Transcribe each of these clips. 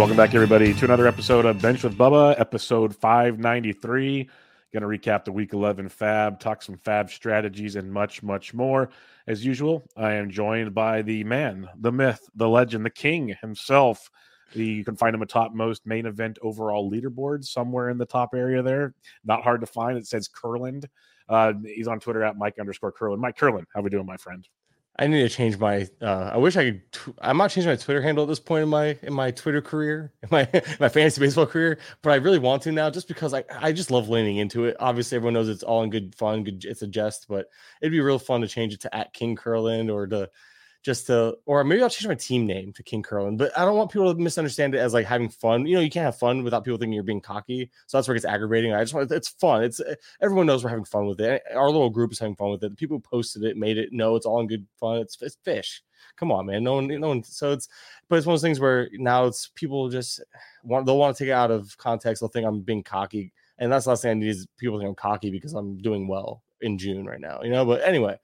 Welcome back, everybody, to another episode of Benched with Bubba, episode 593. Going to recap the week 11 FAAB, talk some FAAB strategies, and much, much more. As usual, I am joined by the man, the myth, the legend, the king himself. The, you can find him atop most main event overall leaderboards somewhere in the top area there. Not hard to find. It says Kurland. Uh, he's on Twitter at Mike underscore Kurland. Mike Kurland, how we doing, my friend? I need to change my. Uh, I wish I could. T- I'm not changing my Twitter handle at this point in my in my Twitter career, in my my fantasy baseball career. But I really want to now, just because I I just love leaning into it. Obviously, everyone knows it's all in good fun. Good, it's a jest, but it'd be real fun to change it to at King Kurland or to just to, or maybe I'll change my team name to King Kurland. But I don't want people to misunderstand it as like having fun. You know, you can't have fun without people thinking you're being cocky. So that's where it gets aggravating. I just want it's fun. It's eh, everyone knows we're having fun with it. Eh, our little group is having fun with it. The people who posted it made it know it's all in good fun. It's, it's fish. Come on, man. No one, no one. So it's, but it's one of those things where now it's people just want they'll want to take it out of context. They'll think I'm being cocky, and that's the last thing I need is people think I'm cocky because I'm doing well in June right now. You know. But anyway,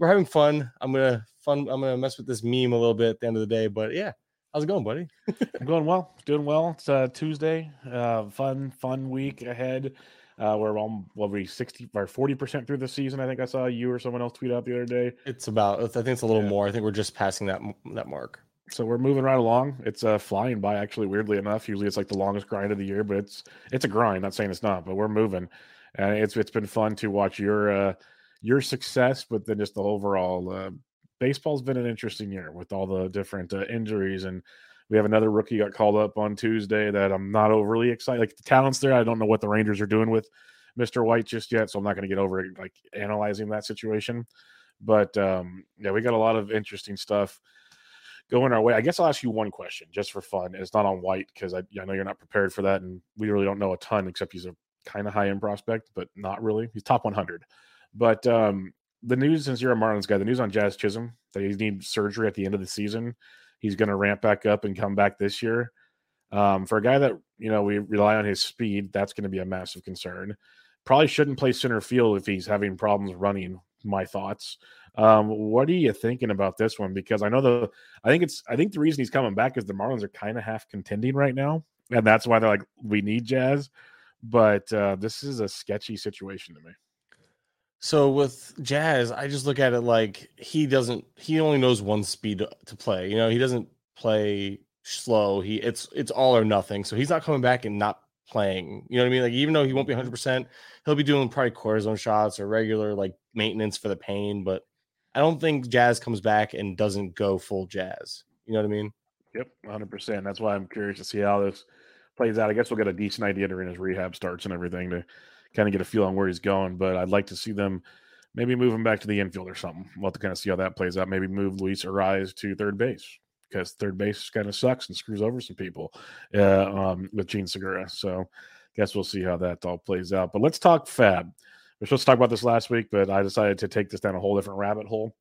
we're having fun. I'm gonna fun. I'm gonna mess with this meme a little bit at the end of the day. But yeah, how's it going, buddy? I'm going well. Doing well. It's uh, Tuesday. Uh, fun, fun week ahead. Uh, we're all well, we 60 or 40 percent through the season. I think I saw you or someone else tweet out the other day. It's about. I think it's a little yeah. more. I think we're just passing that that mark. So we're moving right along. It's uh, flying by. Actually, weirdly enough, usually it's like the longest grind of the year, but it's it's a grind. Not saying it's not, but we're moving, and it's it's been fun to watch your uh, your success, but then just the overall uh, baseball's been an interesting year with all the different uh, injuries and we have another rookie got called up on Tuesday that I'm not overly excited. Like the talents there, I don't know what the Rangers are doing with Mr. White just yet, so I'm not going to get over like analyzing that situation. But um, yeah, we got a lot of interesting stuff going our way. I guess I'll ask you one question just for fun. It's not on White because I, I know you're not prepared for that, and we really don't know a ton except he's a kind of high end prospect, but not really. He's top 100. But um, the news since you're a Marlins guy, the news on Jazz Chisholm that he needs surgery at the end of the season. He's going to ramp back up and come back this year. Um, for a guy that you know we rely on his speed, that's going to be a massive concern. Probably shouldn't play center field if he's having problems running. My thoughts. Um, what are you thinking about this one? Because I know the, I think it's, I think the reason he's coming back is the Marlins are kind of half contending right now, and that's why they're like, we need Jazz. But uh, this is a sketchy situation to me. So with Jazz, I just look at it like he doesn't he only knows one speed to play. You know, he doesn't play slow. He it's it's all or nothing. So he's not coming back and not playing. You know what I mean? Like even though he won't be 100%, he'll be doing probably cortisone shots or regular like maintenance for the pain, but I don't think Jazz comes back and doesn't go full Jazz. You know what I mean? Yep, 100%. That's why I'm curious to see how this plays out. I guess we'll get a decent idea during his rehab starts and everything to kind of get a feel on where he's going. But I'd like to see them maybe move him back to the infield or something. We'll have to kind of see how that plays out. Maybe move Luis Arraez to third base because third base kind of sucks and screws over some people uh, um, with Jean Segura. So guess we'll see how that all plays out. But let's talk FAAB. We are supposed to talk about this last week, but I decided to take this down a whole different rabbit hole.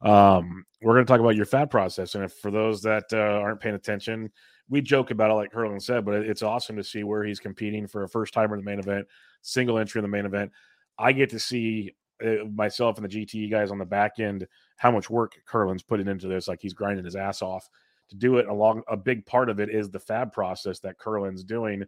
Um, we're going to talk about your FAAB process, and if for those that uh, aren't paying attention, we joke about it, like Kurland said, but it's awesome to see where he's competing for a first timer in the main event, single entry in the main event. I get to see uh, myself and the GTE guys on the back end how much work Kurland's putting into this. Like he's grinding his ass off to do it. Along a big part of it is the FAAB process that Kurland's doing.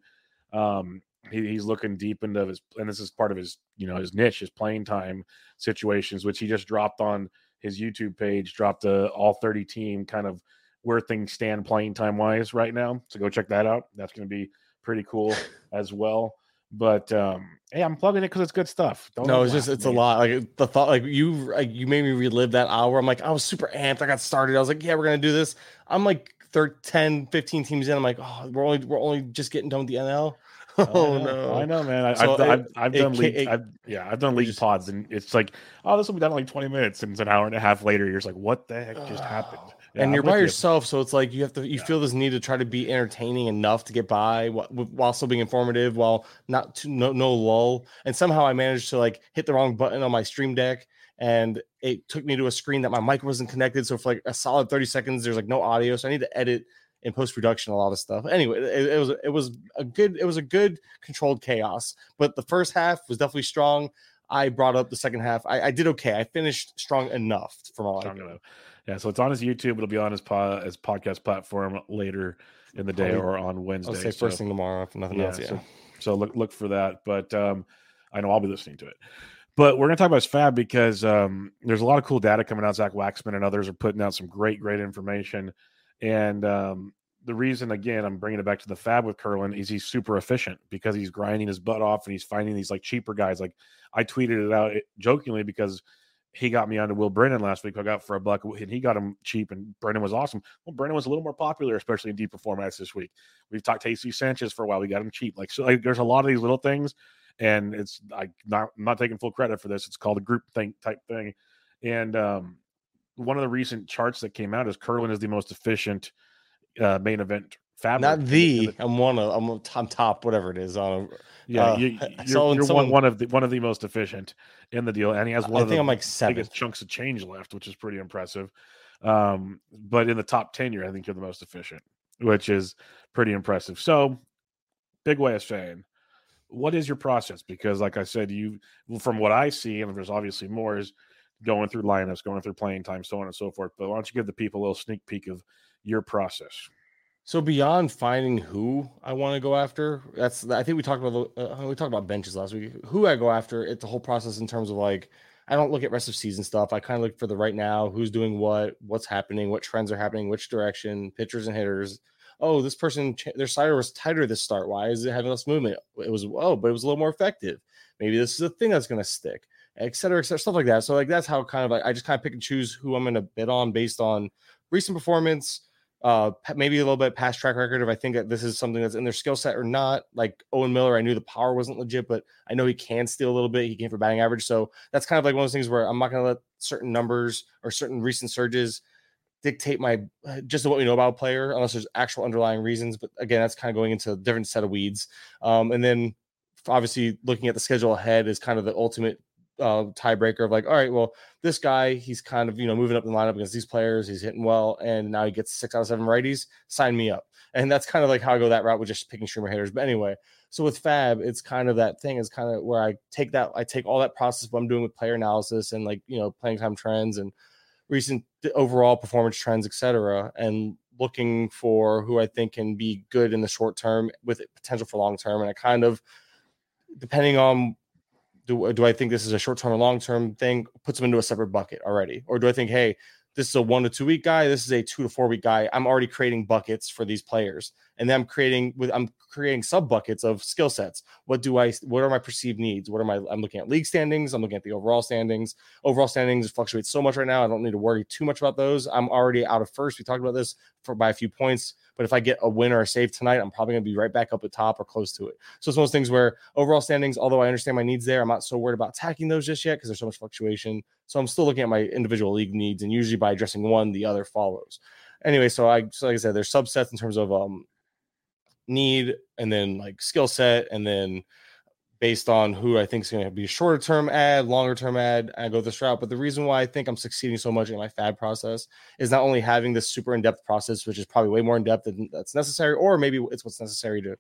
Um, he, he's looking deep into his, and this is part of his, you know, his niche, his playing time situations, which he just dropped on his YouTube page, dropped a all 30 team kind of where things stand playing time wise right now. So go check that out. That's going to be pretty cool as well. But um, hey, I'm plugging it because it's good stuff. Don't no, it's just it's me. a lot. Like the thought, like you, like you made me relive that hour. I'm like, I was super amped. I got started. I was like, yeah, we're gonna do this. I'm like 13, 10, 15 teams in. I'm like, oh, we're only we're only just getting done with the NL. Oh no, I know, man. I, have I've, I've done it, league, it, I've, yeah, I've done league just, pods, and it's like, oh, this will be done in like 20 minutes, and it's an hour and a half later. You're just like, what the heck just happened? Yeah, and you're by yourself, so it's like you have to you yeah. feel this need to try to be entertaining enough to get by while still being informative, while not too, no no lull. And somehow I managed to like hit the wrong button on my stream deck, and it took me to a screen that my mic wasn't connected. So for like a solid 30 seconds, there's like no audio, so I need to edit in post production a lot of stuff. Anyway, it, it, was it was a good it was a good controlled chaos, but the first half was definitely strong. I brought up the second half. I, I did okay. I finished strong enough for all I enough. Yeah, so it's on his YouTube. It'll be on his po- his podcast platform later in the day Probably, or on Wednesday. I'll say so, first thing tomorrow, if nothing yeah, else. Yeah. So, so, look look for that. But um, I know I'll be listening to it. But we're going to talk about his FAAB because um, there's a lot of cool data coming out. Zach Waxman and others are putting out some great, great information. And um, the reason, again, I'm bringing it back to the FAAB with Kurland is he's super efficient because he's grinding his butt off and he's finding these like cheaper guys. Like I tweeted it out jokingly because he got me onto Will Brennan last week. I got for a buck, and he got him cheap, and Brennan was awesome. Well, Brennan was a little more popular, especially in deeper formats this week. We've talked to AC Sanchez for a while. We got him cheap. Like so, like, there's a lot of these little things, and it's I not I'm not taking full credit for this. It's called a group thing type thing, and um, one of the recent charts that came out is Kurland is the most efficient uh, main event fabric. Not the, I'm one of I'm, I'm top whatever it is on A, yeah, uh, you, are so you're someone, one, of the one of the most efficient in the deal, and he has one I of the I'm like biggest chunks of change left, which is pretty impressive. Um, but in the top ten, you're I think you're the most efficient, which is pretty impressive. So, big way of saying, what is your process? Because, like I said, you from what I see, and there's obviously more, is going through lineups, going through playing time, so on and so forth. But why don't you give the people a little sneak peek of your process? So beyond finding who I want to go after, that's I think we talked about uh, we talked about benches last week. Who I go after, it's the whole process in terms of like I don't look at rest of season stuff. I kind of look for the right now, who's doing what, what's happening, what trends are happening, which direction, pitchers and hitters. Oh, this person their slider was tighter this start. Why is it having less movement? It was oh, but it was a little more effective. Maybe this is a thing that's going to stick, et cetera, et cetera, stuff like that. So like that's how kind of like I just kind of pick and choose who I'm going to bid on based on recent performance uh maybe a little bit past track record if I think that this is something that's in their skill set or not. Like Owen Miller, I knew the power wasn't legit, but I know he can steal a little bit. He came for batting average. So that's kind of like one of those things where I'm not gonna let certain numbers or certain recent surges dictate my just what we know about a player unless there's actual underlying reasons. But again, that's kind of going into a different set of weeds. Um, and then obviously looking at the schedule ahead is kind of the ultimate uh, tiebreaker of like, all right, well, this guy, he's kind of, you know, moving up the lineup against these players. He's hitting well. And now he gets six out of seven righties. Sign me up. And that's kind of like how I go that route with just picking streamer hitters. But anyway, so with Fab, it's kind of that thing is kind of where I take that, I take all that process what I'm doing with player analysis and like, you know, playing time trends and recent overall performance trends, etc., and looking for who I think can be good in the short term with potential for long term. And I kind of, depending on do, do I think this is a short term or long term thing? Puts them into a separate bucket already. Or do I think, hey, this is a one to two week guy. This is a two to four week guy. I'm already creating buckets for these players, and then I'm creating with I'm creating sub buckets of skill sets. What do I? What are my perceived needs? What are my? I'm looking at league standings. I'm looking at the overall standings. Overall standings fluctuate so much right now. I don't need to worry too much about those. I'm already out of first. We talked about this for by a few points. But if I get a win or a save tonight, I'm probably going to be right back up at top or close to it. So it's one of those things where overall standings, although I understand my needs there, I'm not so worried about attacking those just yet because there's so much fluctuation. So I'm still looking at my individual league needs, and usually by addressing one, the other follows. Anyway, so I so like I said, there's subsets in terms of um need and then like skill set and then based on who I think is going to be a shorter term ad, longer term ad. I go this route. But the reason why I think I'm succeeding so much in my FAAB process is not only having this super in depth process, which is probably way more in depth than that's necessary, or maybe it's what's necessary to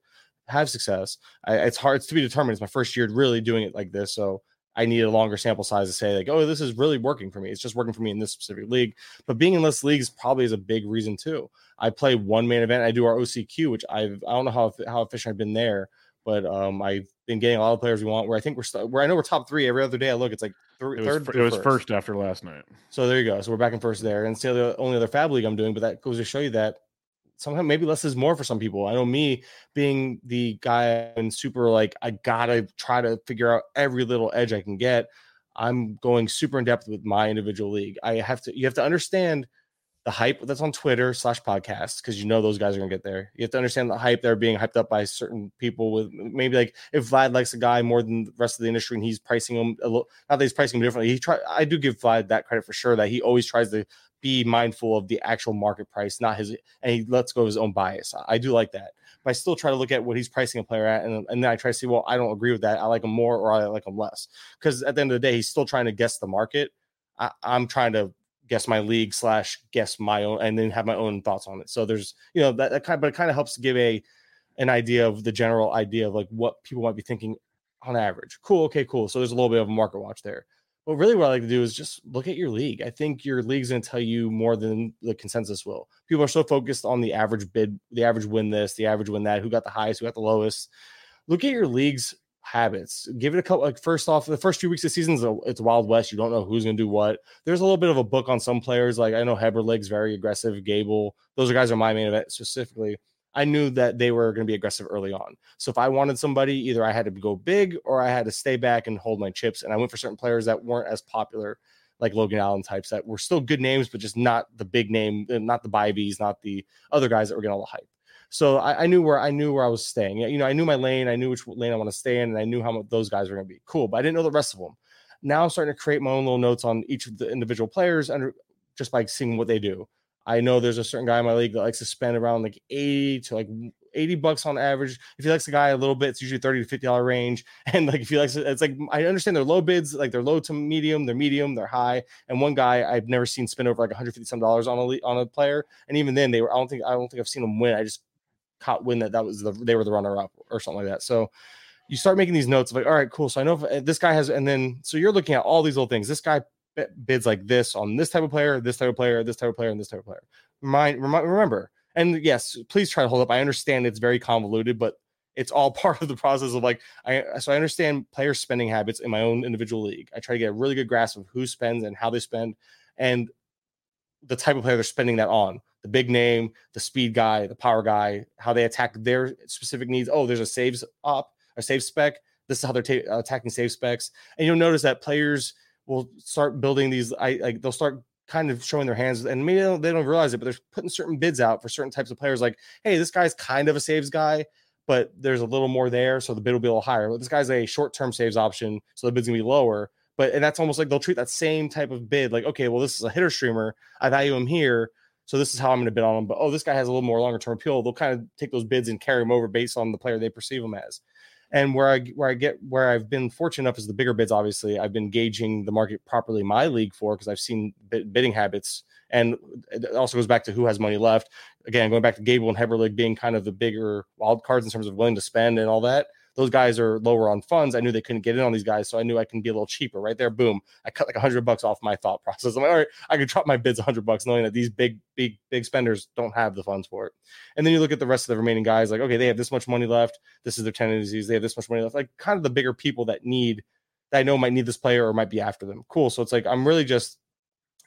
have success. I, it's hard it's to be determined. It's my first year really doing it like this. So I need a longer sample size to say like, oh, this is really working for me. It's just working for me in this specific league. But being in less leagues probably is a big reason too. I play one main event. I do our OCQ, which I've I don't know how how efficient I've been there, but um, I've been getting a lot of players we want. Where I think we're st- where I know we're top three every other day. I look, it's like It was, third. it was first. first after last night. So there you go. So we're back in first there, and it's the only other FAAB League I'm doing. But that goes to show you that sometimes maybe less is more for some people. I know me being the guy and super like I gotta try to figure out every little edge I can get. I'm going super in depth with my individual league. I have to. You have to understand the hype that's on Twitter slash podcast because you know those guys are gonna get there. You have to understand the hype they're being hyped up by certain people with maybe like if Vlad likes a guy more than the rest of the industry and he's pricing him a little not that he's pricing him differently. He try I do give Vlad that credit for sure that he always tries to be mindful of the actual market price, not his and he lets go of his own bias. I do like that. But I still try to look at what he's pricing a player at and, and then I try to see, well, I don't agree with that. I like him more or I like him less. Because at the end of the day, he's still trying to guess the market. I, I'm trying to guess my league slash guess my own and then have my own thoughts on it. So there's you know that, that kind but it kind of helps give a an idea of the general idea of like what people might be thinking on average. Cool, okay, cool. So there's a little bit of a market watch there. But really what I like to do is just look at your league. I think your league's gonna tell you more than the consensus will. People are so focused on the average bid, the average win this, the average win that, who got the highest, who got the lowest. Look at your league's habits. Give it a couple. Like first off, the first few weeks of the season it's Wild West. You don't know who's going to do what. There's a little bit of a book on some players. Like I know Heberlig's very aggressive. Gable, those are guys are my main event specifically. I knew that they were going to be aggressive early on. So if I wanted somebody, either I had to go big or I had to stay back and hold my chips. And I went for certain players that weren't as popular, like Logan Allen types, that were still good names, but just not the big name, uh, not the Bibees, not the other guys that were getting all the hype. So I, I, knew where I knew where I was staying. You know, I knew my lane, I knew which lane I want to stay in, and I knew how much those guys were going to be cool. But I didn't know the rest of them. Now I'm starting to create my own little notes on each of the individual players, and just by seeing what they do. I know there's a certain guy in my league that likes to spend around like 80 to like 80 bucks on average. If he likes a guy a little bit, it's usually 30 to 50 dollar range. And like if he likes it, it's like I understand they're low bids, like they're low to medium, they're medium, they're high. And one guy I've never seen spend over like 150 some dollars on a on a player. And even then they were I don't think I don't think I've seen them win. I just caught win that that was the they were the runner up or something like that. So you start making these notes of like, all right, cool. So I know if uh, this guy has, and then so you're looking at all these little things. This guy Eh, bids like this on this type of player, this type of player, this type of player, and this type of player. Remind remember, and yes, please try to hold up. I understand it's very convoluted, but it's all part of the process of like I so I understand player spending habits in my own individual league. I try to get a really good grasp of who spends and how they spend and the type of player they're spending that on. The big name, the speed guy, the power guy, how they attack their specific needs. Oh, there's a saves up, a save spec. This is how they're ta- attacking save specs. And you'll notice that players will start building these. I like they'll start kind of showing their hands, and maybe they don't, they don't realize it, but they're putting certain bids out for certain types of players. Like, hey, this guy's kind of a saves guy, but there's a little more there, so the bid will be a little higher. But this guy's a short-term saves option, so the bid's gonna be lower. But and that's almost like they'll treat that same type of bid like, okay, well, this is a hitter streamer. I value him here. So this is how I'm going to bid on him. But oh, this guy has a little more longer term appeal. They'll kind of take those bids and carry them over based on the player they perceive him as. And where I where I get where I've been fortunate enough is the bigger bids. Obviously, I've been gauging the market properly my league for because I've seen bidding habits, and it also goes back to who has money left. Again, going back to Gable and Heberlig being kind of the bigger wild cards in terms of willing to spend and all that those guys are lower on funds. I knew they couldn't get in on these guys, so I knew I can be a little cheaper. Right there, boom! I cut like a hundred bucks off my thought process. I'm like, all right, I could drop my bids a hundred bucks, knowing that these big, big, big spenders don't have the funds for it. And then you look at the rest of the remaining guys, like, okay, they have this much money left. This is their tendencies. They have this much money left. Like, kind of the bigger people that need that I know might need this player or might be after them. Cool. So it's like I'm really just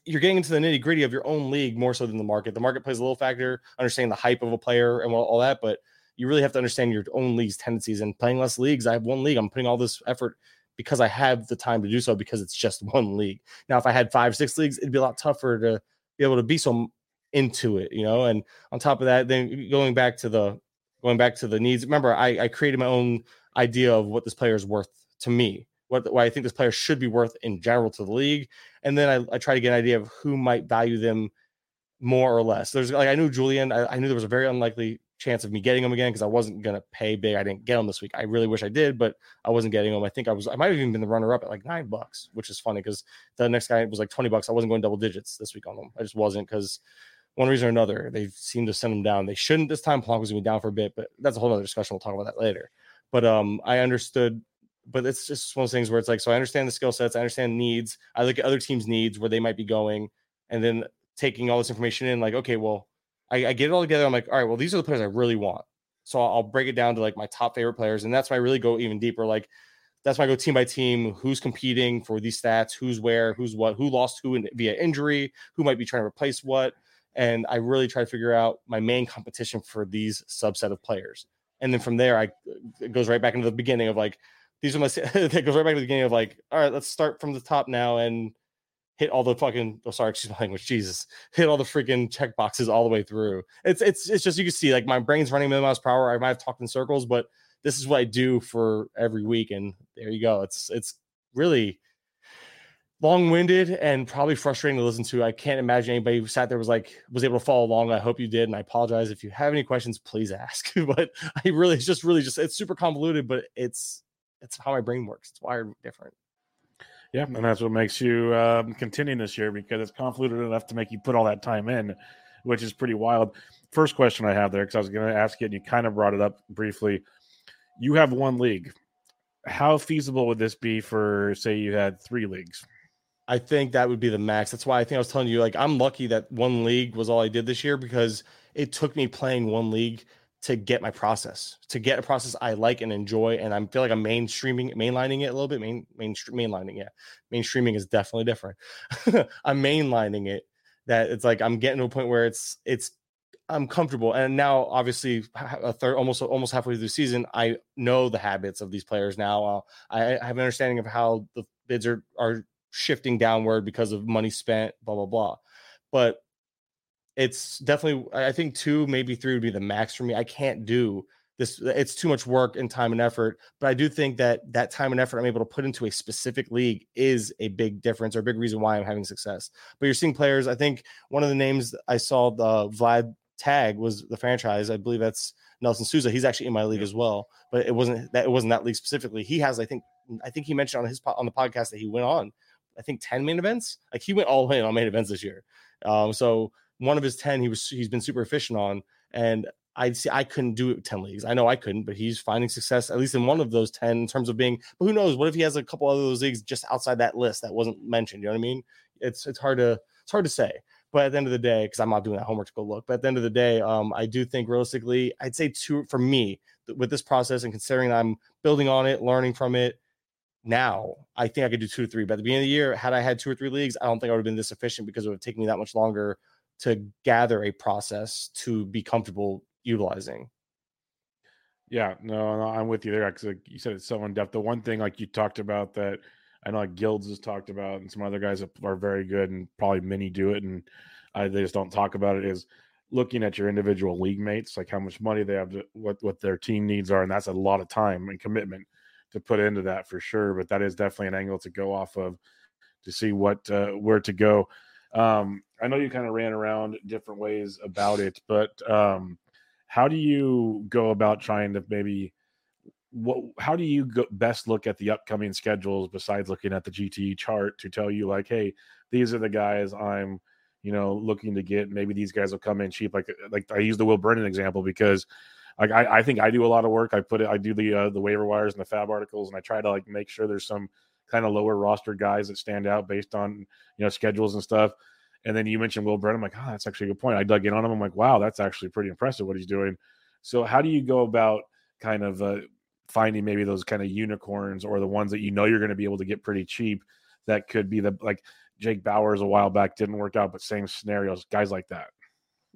you're getting into the nitty gritty of your own league more so than the market. The market plays a little factor, understanding the hype of a player and all that, but you really have to understand your own league's tendencies and playing less leagues. I have one league. I'm putting all this effort because I have the time to do so because it's just one league. Now, if I had five, six leagues, it'd be a lot tougher to be able to be so into it, you know. And on top of that, then going back to the going back to the needs. Remember, I, I created my own idea of what this player is worth to me, what, what I think this player should be worth in general to the league, and then I, I try to get an idea of who might value them more or less. There's like I knew Julien. I, I knew there was a very unlikely chance of me getting him again because I wasn't gonna pay big. I didn't get him this week. I really wish I did, but I wasn't getting him. I think I was I might have even been the runner up at like nine bucks, which is funny because the next guy was like 20 bucks. I wasn't going double digits this week on them. I just wasn't because one reason or another, they seem to send them down. They shouldn't this time. Polanco's gonna be down for a bit, but that's a whole other discussion. We'll talk about that later. But um I understood but it's just one of those things where it's like, so I understand the skill sets, I understand needs, I look at other teams' needs where they might be going, and then taking all this information in, like, okay, well, I, I get it all together. I'm like, all right, well, these are the players I really want. So I'll, break it down to like my top favorite players, and that's why I really go even deeper. Like, that's why I go team by team. Who's competing for these stats? Who's where? Who's what? Who lost who in, via injury? Who might be trying to replace what? And I really try to figure out my main competition for these subset of players. And then from there, I it goes right back into the beginning of like these are my. it goes right back to the beginning of like, all right, let's start from the top now and hit all the fucking oh sorry excuse my language jesus hit all the freaking check boxes all the way through. It's it's it's just you can see like my brain's running million miles per hour. I might have talked in circles but this is what i do for every week and there you go. It's it's really long-winded and probably frustrating to listen to. I can't imagine anybody who sat there was like was able to follow along. I hope you did and i apologize. If you have any questions please ask. But i really it's just really just it's super convoluted but it's it's how my brain works. It's wired different yeah, and that's what makes you um, this year because it's convoluted enough to make you put all that time in, which is pretty wild. First question I have there, because I was going to ask it, and you kind of brought it up briefly. You have one league. How feasible would this be for, say, you had three leagues? I think that would be the max. That's why I think I was telling you, like, I'm lucky that one league was all I did this year because it took me playing one league to get my process, to get a process I like and enjoy. And I feel like I'm mainstreaming, mainlining it a little bit. Main, main, mainlining, yeah. Mainstreaming is definitely different. I'm mainlining it. That it's like I'm getting to a point where it's it's I'm comfortable. And now, obviously, a third, almost almost halfway through the season, I know the habits of these players. Now, uh, I, I have an understanding of how the bids are are shifting downward because of money spent. Blah blah blah. But it's definitely I think two, maybe three would be the max for me. I can't do this. Uh, it's too much work and time and effort. But I do think that that time and effort I'm able to put into a specific league is a big difference or a big reason why I'm having success. But you're seeing players. I think one of the names I saw the Vlad tag was the franchise. I believe that's Nelson Souza. He's actually in my league as well, but it wasn't that it wasn't that league specifically. He has, I think, mm, I think he mentioned on his on the podcast that he went on, I think ten main events. Like he went all in on main events this year. Um, so one of his 10 he was he's been super efficient on and I see I couldn't do it 10 leagues. I know I couldn't, but he's finding success at least in one of those 10 in terms of being, but who knows? What if he has a couple other those leagues just outside that list that wasn't mentioned? You know what I mean? It's it's hard to it's hard to say. But at the end of the day, because I'm not doing that homework to go look, but at the end of the day, um, I do think realistically, I'd say two for me with this process and considering I'm building on it, learning from it now, I think I could do two or three. But at the beginning of the year, had I had two or three leagues, I don't think I would have been this efficient because it would have taken me that much longer to gather a process to be comfortable utilizing. Yeah, no, no I'm with you there because like you said it's so in depth. The one thing like you talked about that I know like Guilds has talked about, and some other guys are very good, and probably many do it, and uh, they just don't talk about it. Is looking at your individual league mates, like how much money they have, to, what what their team needs are, and that's a lot of time and commitment to put into that for sure. But that is definitely an angle to go off of to see what uh, where to go. Um, I know you kind of ran around different ways about it, but um, how do you go about trying to maybe what how do you go, best look at the upcoming schedules besides looking at the GTE chart to tell you like, hey, these are the guys I'm you know looking to get. Maybe these guys will come in cheap. Like like I use the Will Brennan example because like I, I think I do a lot of work. I put it I do the uh, the waiver wires and the fab articles, and I try to like make sure there's some kind of lower roster guys that stand out based on you know schedules and stuff. And then you mentioned Will Brett. I'm like, oh, that's actually a good point. I dug in on him. I'm like, wow, that's actually pretty impressive what he's doing. So how do you go about kind of uh, finding maybe those kind of unicorns or the ones that you know you're going to be able to get pretty cheap that could be the like Jake Bauers a while back didn't work out, but same scenarios, guys like that.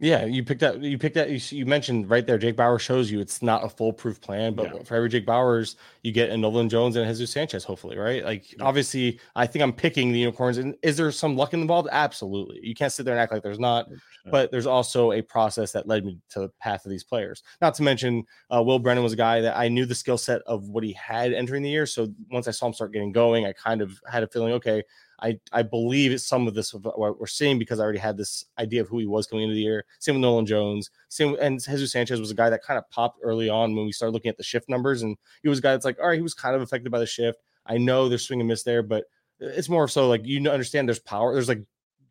Yeah, you picked that. You picked that. You, you, mentioned right there. Jake Bauers shows you it's not a foolproof plan, but yeah. for every Jake Bauers, you get a Nolan Jones and a Jesus Sanchez. Hopefully, right? Like yeah. obviously, I think I'm picking the unicorns. And is there some luck involved? Absolutely. You can't sit there and act like there's not. But there's also a process that led me to the path of these players. Not to mention, uh, Will Brennan was a guy that I knew the skill set of what he had entering the year. So once I saw him start getting going, I kind of had a feeling, okay, I, I believe some of this what we're seeing because I already had this idea of who he was coming into the year. Same with Nolan Jones. Same and Jesus Sanchez was a guy that kind of popped early on when we started looking at the shift numbers, and he was a guy that's like, all right, he was kind of affected by the shift. I know there's swing and miss there, but it's more so like you understand there's power. There's like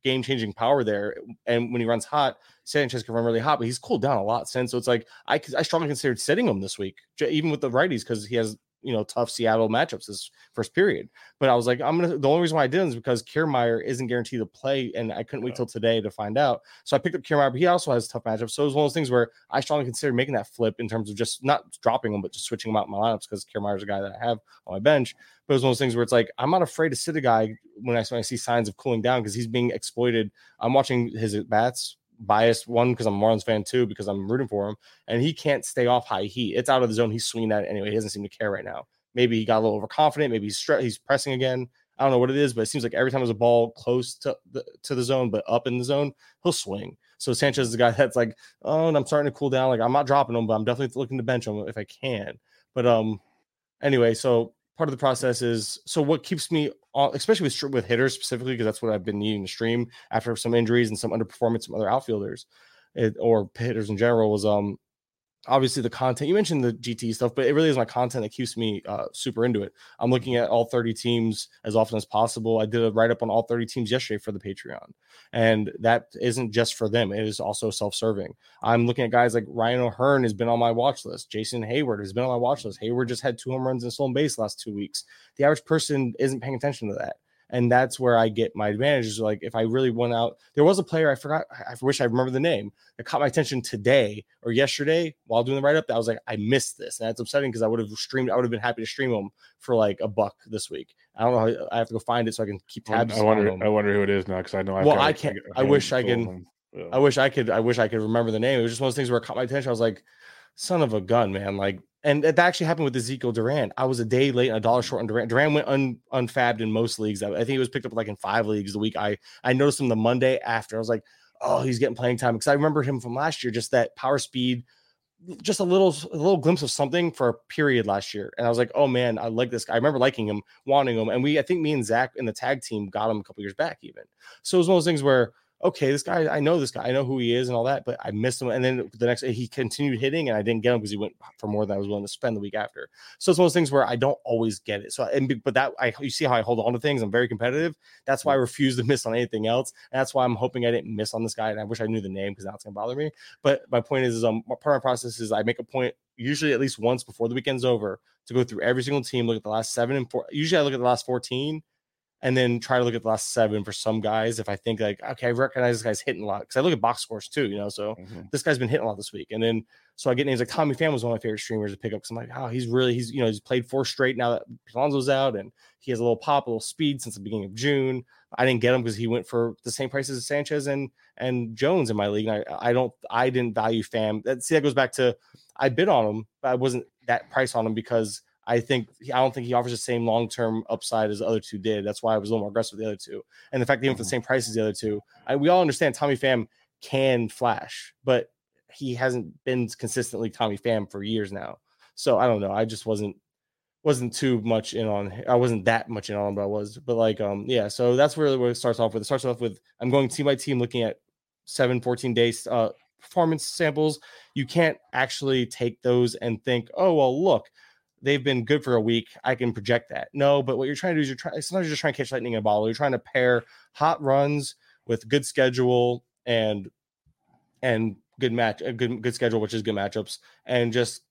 game changing power there, and when he runs hot, Sanchez can run really hot, but he's cooled down a lot since. So it's like I I strongly considered sitting him this week, even with the righties because he has you know tough Seattle matchups this first period. But I was like, I'm gonna. The only reason why I didn't is because Kiermaier isn't guaranteed to play, and I couldn't wait till today to find out. So I picked up Kiermaier, but he also has tough matchups. So it was one of those things where I strongly considered making that flip in terms of just not dropping him, but just switching him out in my lineups because Kiermaier's a guy that I have on my bench. But it was one of those things where it's like I'm not afraid to sit a guy when I, when I see signs of cooling down because he's being exploited. I'm watching his bats biased one because I'm a Marlins fan too because I'm rooting for him, and he can't stay off high heat. It's out of the zone. He's swinging at it anyway. He doesn't seem to care right now. Maybe he got a little overconfident. Maybe he's stre- he's pressing again. I don't know what it is, but it seems like every time there's a ball close to the to the zone but up in the zone, he'll swing. So Sanchez is the guy that's like, oh, and I'm starting to cool down. Like I'm not dropping him, but I'm definitely looking to bench him if I can. But um, anyway, so part of the process is so what keeps me especially with with hitters specifically because that's what I've been needing to stream after some injuries and some underperformance from other outfielders it, or hitters in general was um obviously the content you mentioned the GT stuff, but it really is my content that keeps me uh, super into it. I'm looking at all 30 teams as often as possible. I did a write up on all 30 teams yesterday for the Patreon, and that isn't just for them, it is also self serving. I'm looking at guys like Ryan O'Hearn has been on my watch list, Jason Heyward has been on my watch list. Heyward just had two home runs and stolen base last two weeks. The average person isn't paying attention to that and that's where I get my advantages. Like if I really went out, there was a player I forgot. I wish I remember the name that caught my attention today or yesterday while doing the write up. That I was like, I missed this, and that's upsetting because I would have streamed. I would have been happy to stream them for like a buck this week. I don't know. How, I have to go find it so I can keep tabs. I wonder. I wonder who it is now because I know. I've well, I can't. I, I wish I can. Yeah. I wish I could. I wish I could remember the name. It was just one of those things where it caught my attention. I was like, "Son of a gun, man!" Like and that actually happened with Ezekiel Duran. I was a day late and a dollar short on Duran. Duran went un, unfabbed in most leagues. I, think he was picked up like in five leagues the week. I I noticed him the Monday after. I was like, oh, he's getting playing time because I remember him from last year. Just that power speed, just a little a little glimpse of something for a period last year. And I was like, oh man, I like this guy. I remember liking him, wanting him. And we, I think me and Zach in the tag team got him a couple years back even. So it was one of those things where okay, this guy, I know this guy, I know who he is and all that, but I missed him. And then the next day he continued hitting and I didn't get him because he went for more than I was willing to spend the week after. So it's one of those things where I don't always get it. So, and but that I you see how I hold on to things. I'm very competitive. That's why I refuse to miss on anything else. And that's why I'm hoping I didn't miss on this guy. And I wish I knew the name because now it's gonna bother me. But my point is, is um, part of my process is I make a point usually at least once before the weekend's over to go through every single team, look at the last seven and four. Usually I look at the last 14 and then try to look at the last seven for some guys. If I think like, okay, I recognize this guy's hitting a lot because I look at box scores too, you know. So mm-hmm. this guy's been hitting a lot this week, and then so I get names like Tommy Pham was one of my favorite streamers to pick up because I'm like, oh, he's really he's you know he's played four straight now that Alonso's out, and he has a little pop, a little speed since the beginning of June. I didn't get him because he went for the same prices as Sanchez and and Jones in my league. And I I don't I didn't value Pham. That see that goes back to I bid on him, but I wasn't that price on him because I think I don't think he offers the same long term upside as the other two did. That's why I was a little more aggressive with the other two. And the fact that he went for the mm-hmm. same price as the other two, I, we all understand Tommy Pham can flash, but he hasn't been consistently Tommy Pham for years now. So I don't know. I just wasn't wasn't too much in on. I wasn't that much in on, but I was. But like, um, yeah. So that's where, where it starts off with. It starts off with I'm going team by team, looking at seven, 14 days uh performance samples. You can't actually take those and think, oh well, look they've been good for a week. I can project that. No, but what you're trying to do is you're trying sometimes you're just trying to catch lightning in a bottle. You're trying to pair hot runs with good schedule and and good match a good good schedule, which is good matchups, and just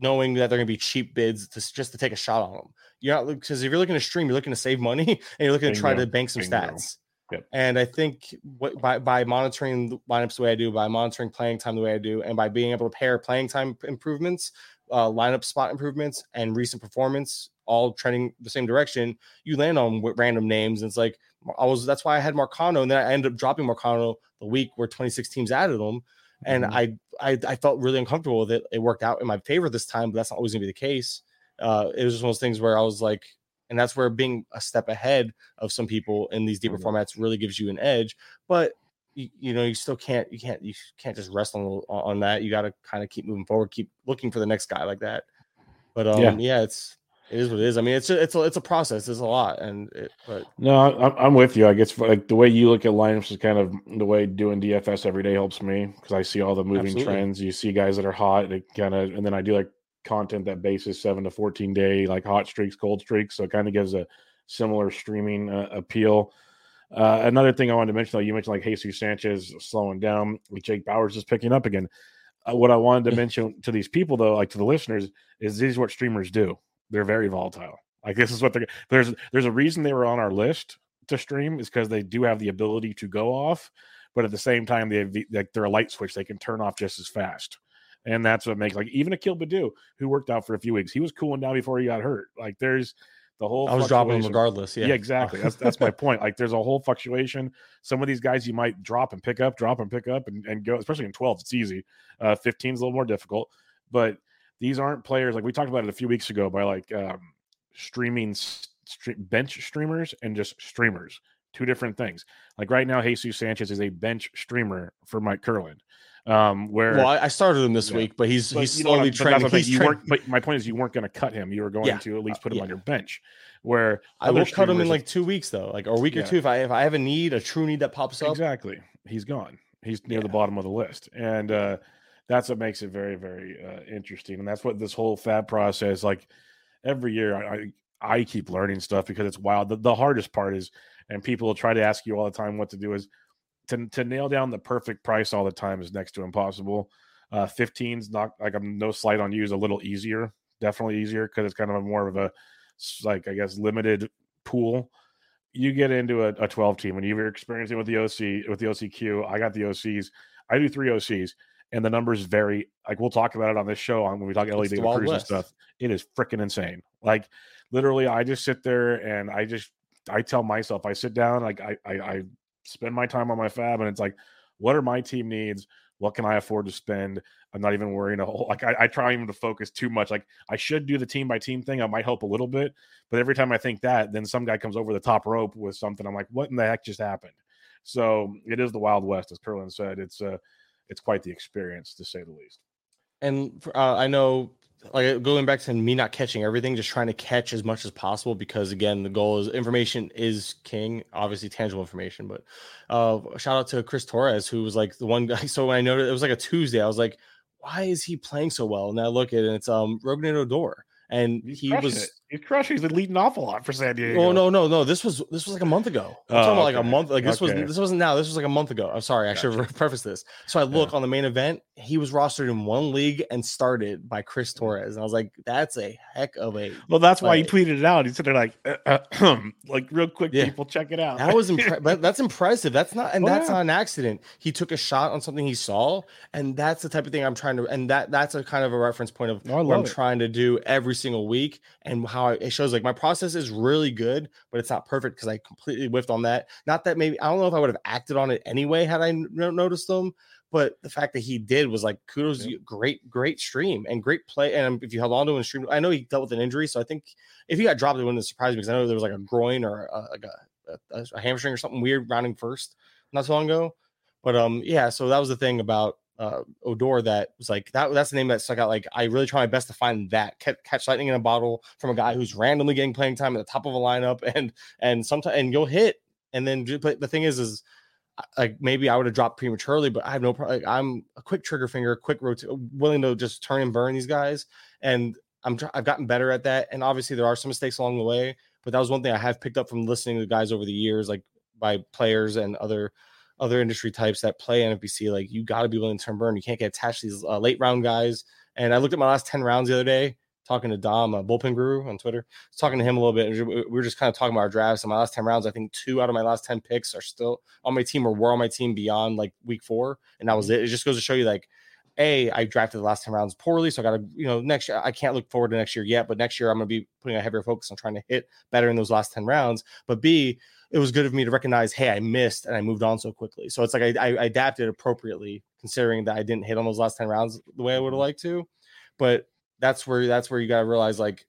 knowing that they're going to be cheap bids to just to take a shot on them. You're not because if you're looking to stream, you're looking to save money and you're looking to try to bank some Bingo. stats. Yep. And I think what, by by monitoring lineups the way I do, by monitoring playing time the way I do, and by being able to pair playing time improvements uh, lineup spot improvements and recent performance all trending the same direction, you land on random names. And it's like, I was, that's why I had Marcano. And then I ended up dropping Marcano the week where 26 teams added him. And mm-hmm. I, I, I felt really uncomfortable with it. It worked out in my favor this time, but that's not always gonna be the case. Uh, it was just one of those things where I was like, and that's where being a step ahead of some people in these deeper mm-hmm. formats really gives you an edge. But you, you, know you still can't you can't you can't just rest on on that you got to kind of keep moving forward keep looking for the next guy like that. But um yeah, yeah it's it is what it is i mean it's a, it's a, it's a process it's a lot and it, but no I, i'm with you i guess like the way you look at lineups is kind of the way doing dfs every day helps me because i see all the moving Absolutely. trends you see guys that are hot it kind of and then i do like content that bases seven to 14 day like hot streaks cold streaks so it kind of gives a similar streaming uh, appeal uh, another thing I wanted to mention, though, you mentioned like Jesus Sanchez slowing down, like Jake Bauers is picking up again. Uh, what I wanted to mention to these people, though, like to the listeners, is this is what streamers do. They're very volatile. Like this is what they're there's there's a reason they were on our list to stream is because they do have the ability to go off, but at the same time they have the, like they're a light switch they can turn off just as fast. And that's what makes like even Akil Baddoo, who worked out for a few weeks, he was cooling down before he got hurt. Like there's the whole I was dropping fluctuation. regardless. Yeah, Yeah, exactly. That's that's my point. Like there's a whole fluctuation. Some of these guys you might drop and pick up, drop and pick up and, and go, especially in 12, it's easy. Uh 15 is a little more difficult, but these aren't players like we talked about it a few weeks ago by like um streaming bench streamers and just streamers. Two different things. Like right now, Jesus Sanchez is a bench streamer for Mike Kurland. Um, where Well, I, I started him this Yeah. week, but he's but he's you know what slowly I'm- but that's trending. what I'm saying, He's you trend- but my point is, you weren't going to cut him. You were going Yeah. to at least Uh, put him yeah. on your bench. Where I will cut him in like two weeks though, like or a week or two. If I if I have a need, a true need that pops up, Exactly. He's gone. He's near the bottom of the list. And uh, that's what makes it very, very uh, interesting. And that's what this whole FAAB process, like every year, I, I, I keep learning stuff because it's wild. The, the hardest part is, and people will try to ask you all the time what to do, is to, to nail down the perfect price all the time is next to impossible. Uh, 15's not like I'm no slight on you is a little easier, definitely easier because it's kind of a more of a like I guess limited pool you get into a, a 12 team and you're experiencing with the OC with the OCQ. I got the OCs. I do three OCs, and the numbers vary. Like we'll talk about it on this show on when we talk LED cruise and stuff. It is freaking insane. Like literally, I just sit there and I just I tell myself I sit down like I I, I spend my time on my FAAB and it's like, what are my team needs? What can I afford to spend? I'm not even worrying a whole like I, I try even to focus too much. Like I should do the team by team thing. I might help a little bit, but every time I think that, then some guy comes over the top rope with something. I'm like, what in the heck just happened? So it is the Wild West, as Kurland said. It's uh it's quite the experience to say the least. and uh, I know, like going back to me not catching everything, just trying to catch as much as possible because again, the goal is information is king. Obviously, tangible information, but uh, shout out to Chris Torres who was like the one guy. So when I noticed it was like a Tuesday, I was like, why is he playing so well? And I look at it, and it's um Rougned Odor, and he was. Crushing. He's leading off a lot for San Diego. Oh no, no, no! This was this was like a month ago. I'm Oh, talking about like a month. Like this Okay. was this wasn't now. This was like a month ago. I'm sorry. I should have prefaced this. So I look on the main event. He was rostered in one league and started by Chris Torres. And I was like, that's a heck of a. Well, that's why he tweeted it out. He said they're like, uh, uh, like real quick, Yeah. people check it out. That was impre- but that's impressive. That's not, and Oh, that's yeah. not an accident. He took a shot on something he saw, and that's the type of thing I'm trying to. And that that's a kind of a reference point of what I'm it. trying to do every single week, and how I, it shows like my process is really good, but it's not perfect because I completely whiffed on that. Not that maybe I don't know if I would have acted on it anyway had I n- noticed them, but the fact that he did was like kudos, Yeah. great, great stream and great play. And if you held on to him and stream, I know he dealt with an injury, so I think if he got dropped, it wouldn't surprise me because I know there was like a groin or a, like a, a, a hamstring or something weird rounding first not so long ago. But um, yeah, so that was the thing about uh Odor that was like that. That's the name that stuck out. Like I really try my best to find that catch, lightning in a bottle from a guy who's randomly getting playing time at the top of a lineup, and and sometimes and you'll hit. And then, but the thing is, is like maybe I would have dropped prematurely, but I have no problem. Like, I'm a quick trigger finger, quick rotate, willing to just turn and burn these guys, and I'm tr- I've gotten better at that. And obviously, there are some mistakes along the way, but that was one thing I have picked up from listening to guys over the years, like by players and other other industry types that play NFBC. Like you got to be willing to turn burn. You can't get attached to these uh, late round guys. And I looked at my last ten rounds the other day, talking to Dom, a bullpen guru on Twitter, talking to him a little bit. We were just kind of talking about our drafts. And my last ten rounds, I think two out of my last ten picks are still on my team or were on my team beyond like week four, and that was it. It just goes to show you like. A, I drafted the last 10 rounds poorly. So I got to, you know, next year, I can't look forward to next year yet, but next year I'm going to be putting a heavier focus on trying to hit better in those last 10 rounds. But B, it was good of me to recognize, hey, I missed and I moved on so quickly. So it's like I, I adapted appropriately, considering that I didn't hit on those last 10 rounds the way I would have mm-hmm. liked to. But that's where that's where you gotta realize like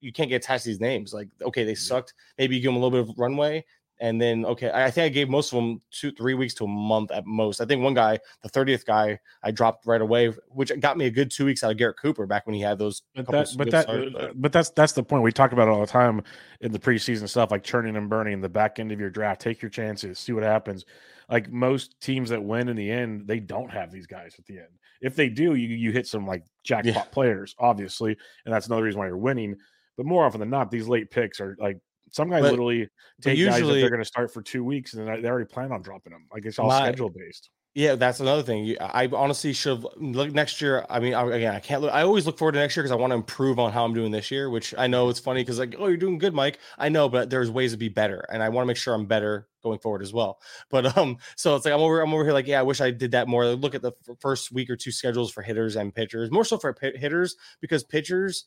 you can't get attached to these names. Like, okay, they mm-hmm. sucked. Maybe you give them a little bit of runway. And then okay, I I think I gave most of them two, three weeks to a month at most. I think one guy, the 30th guy, I dropped right away, which got me a good two weeks out of Garrett Cooper back when he had those But couple that, but that, starts, but- but that's that's the point. We talk about it all the time in the preseason stuff, like churning and burning the back end of your draft. Take your chances, see what happens. Like most teams that win in the end, they don't have these guys at the end. If they do, you you hit some like jackpot Yeah. players, obviously, and that's another reason why you're winning. But more often than not, these late picks are like some guys But- literally take guys that usually- they're going to start for two weeks, and then they already plan on dropping them. Like it's all My- schedule based. Yeah, that's another thing. I honestly should look next year. I mean, again, I can't look. I always look forward to next year because I want to improve on how I'm doing this year. Which I know it's funny because like, oh, you're doing good, Mike. I know, but there's ways to be better, and I want to make sure I'm better going forward as well. But um, so it's like I'm over. I'm over here like, yeah, I wish I did that more. Look at the first week or two schedules for hitters and pitchers, more so for hitters because pitchers.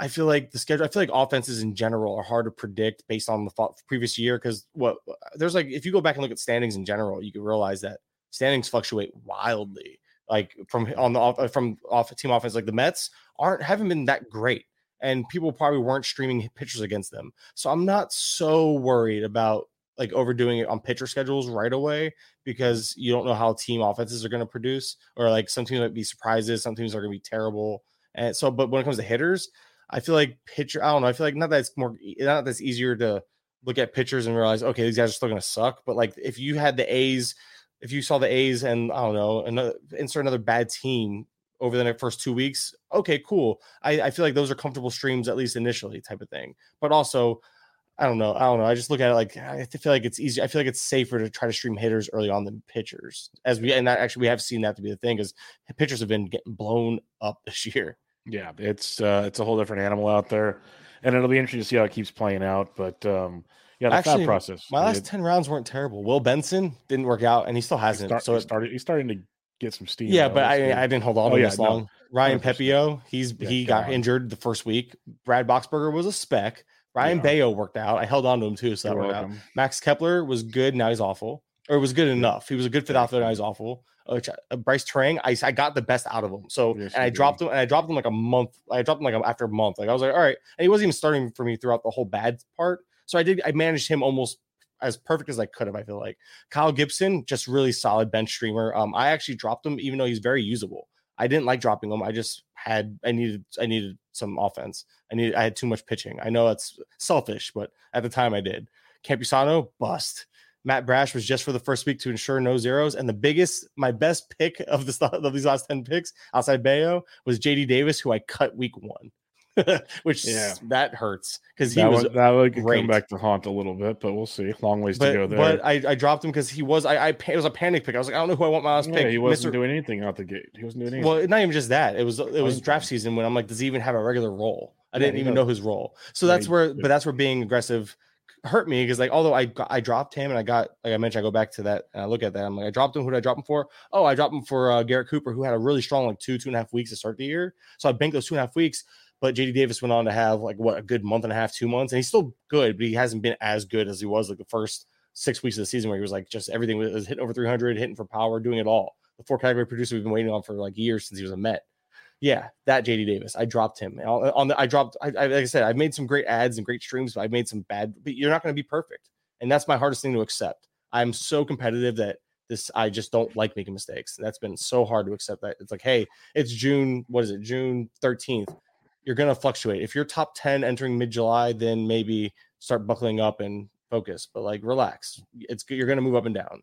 I feel like the schedule. I feel like offenses in general are hard to predict based on the previous year because what there's like if you go back and look at standings in general, you can realize that standings fluctuate wildly. Like from on the off, uh, from off team offense, like the Mets aren't haven't been that great, and people probably weren't streaming pitchers against them. So I'm not so worried about like overdoing it on pitcher schedules right away because you don't know how team offenses are going to produce, or like some teams might be surprises, some teams are going to be terrible. And so, but when it comes to hitters, I feel like pitcher. I don't know. I feel like not that it's more not that's easier to look at pitchers and realize okay these guys are still going to suck. But like if you had the A's if you saw the A's and I don't know, another insert another bad team over the first two weeks, okay, cool. I, I feel like those are comfortable streams at least initially, type of thing. But also, I don't know. I don't know. I just look at it like I feel like it's easy. I feel like it's safer to try to stream hitters early on than pitchers, as we and that actually we have seen that to be the thing because pitchers have been getting blown up this year. Yeah, it's uh, it's a whole different animal out there, and it'll be interesting to see how it keeps playing out. But um, yeah, the Actually, process. My last it, ten rounds weren't terrible. Will Benson didn't work out, and he still hasn't. Start, so it started. He's starting to get some steam. Yeah, but I, I didn't hold on oh, to yeah, this long. No, Ryan Pepiot, he's yeah, he got on. injured the first week. Brad Boxberger was a spec. Ryan yeah. Bello worked out. I held on to him too, so that worked out. Max Kepler was good. Now he's awful, or was good enough. He was a good fit outfielder. Now he's awful. Uh, Brice Turang, I, I got the best out of him. So yes, and I dropped him, and I dropped him like a month. I dropped him like after a month. Like I was like, all right, and he wasn't even starting for me throughout the whole bad part. So I did. I managed him almost as perfect as I could have. I feel like Kyle Gibson, just really solid bench streamer. Um, I actually dropped him even though he's very usable. I didn't like dropping him. I just had I needed I needed some offense. I needed I had too much pitching. I know that's selfish, but at the time I did. Campusano bust. Matt Brash was just for the first week to ensure no zeros. And the biggest, my best pick of this of these last 10 picks outside Bello was JD Davis, who I cut week one. which yeah. that hurts because he that was would, that would great. come back to haunt a little bit, but we'll see. Long ways but, to go there. But I, I dropped him because he was I, I it was a panic pick. I was like, I don't know who I want my last yeah, pick. He wasn't Mr. doing anything out the gate. He wasn't doing anything. Well, not even just that. It was it was draft season when I'm like, does he even have a regular role? I didn't even know his role. So that's where, but that's where being aggressive hurt me because like although I I dropped him and I got like I mentioned I go back to that and I look at that I'm like I dropped him who did I drop him for oh I dropped him for uh, Garrett Cooper who had a really strong like two two and a half weeks to start the year so I banked those two and a half weeks but JD Davis went on to have like what a good month and a half, two months, and he's still good, but he hasn't been as good as he was like the first six weeks of the season where he was like just everything was hitting over 300, hitting for power, doing it all. The four category producer we've been waiting on for like years since he was a Met. Yeah, that JD Davis. I dropped him uh, on the. I dropped. I, I like I said, I've made some great ads and great streams, but I've made some bad. But you're not going to be perfect, and that's my hardest thing to accept. I'm so competitive that this I just don't like making mistakes. That's been so hard to accept that. It's like, hey, it's June. What is it? June 13th you're going to fluctuate. If you're top 10 entering mid July, then maybe start buckling up and focus, but like relax. It's you're going to move up and down.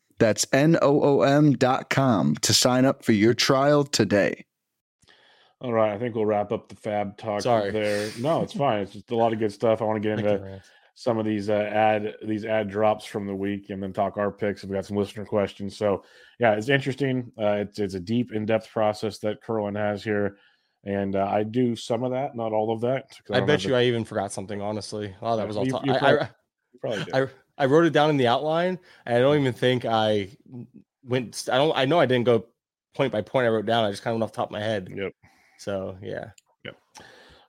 That's N-O-O-M dot com to sign up for your trial today. All right, I think we'll wrap up the FAAB talk Sorry. there. No, it's fine. It's just a lot of good stuff. I want to get into some of these uh, ad these ad drops from the week and then talk our picks. We've got some listener questions. So yeah, it's interesting. Uh, it's it's a deep in depth process that Kurland has here, and uh, I do some of that, not all of that. I, don't bet have you I even forgot something. Honestly, oh, that was all. You- ta- you I, probably- I, the- probably do. I I wrote it down in the outline, and I don't even think I went. I don't. I know I didn't go point by point. I wrote down. I just kind of went off the top of my head. Yep. So yeah, Yep.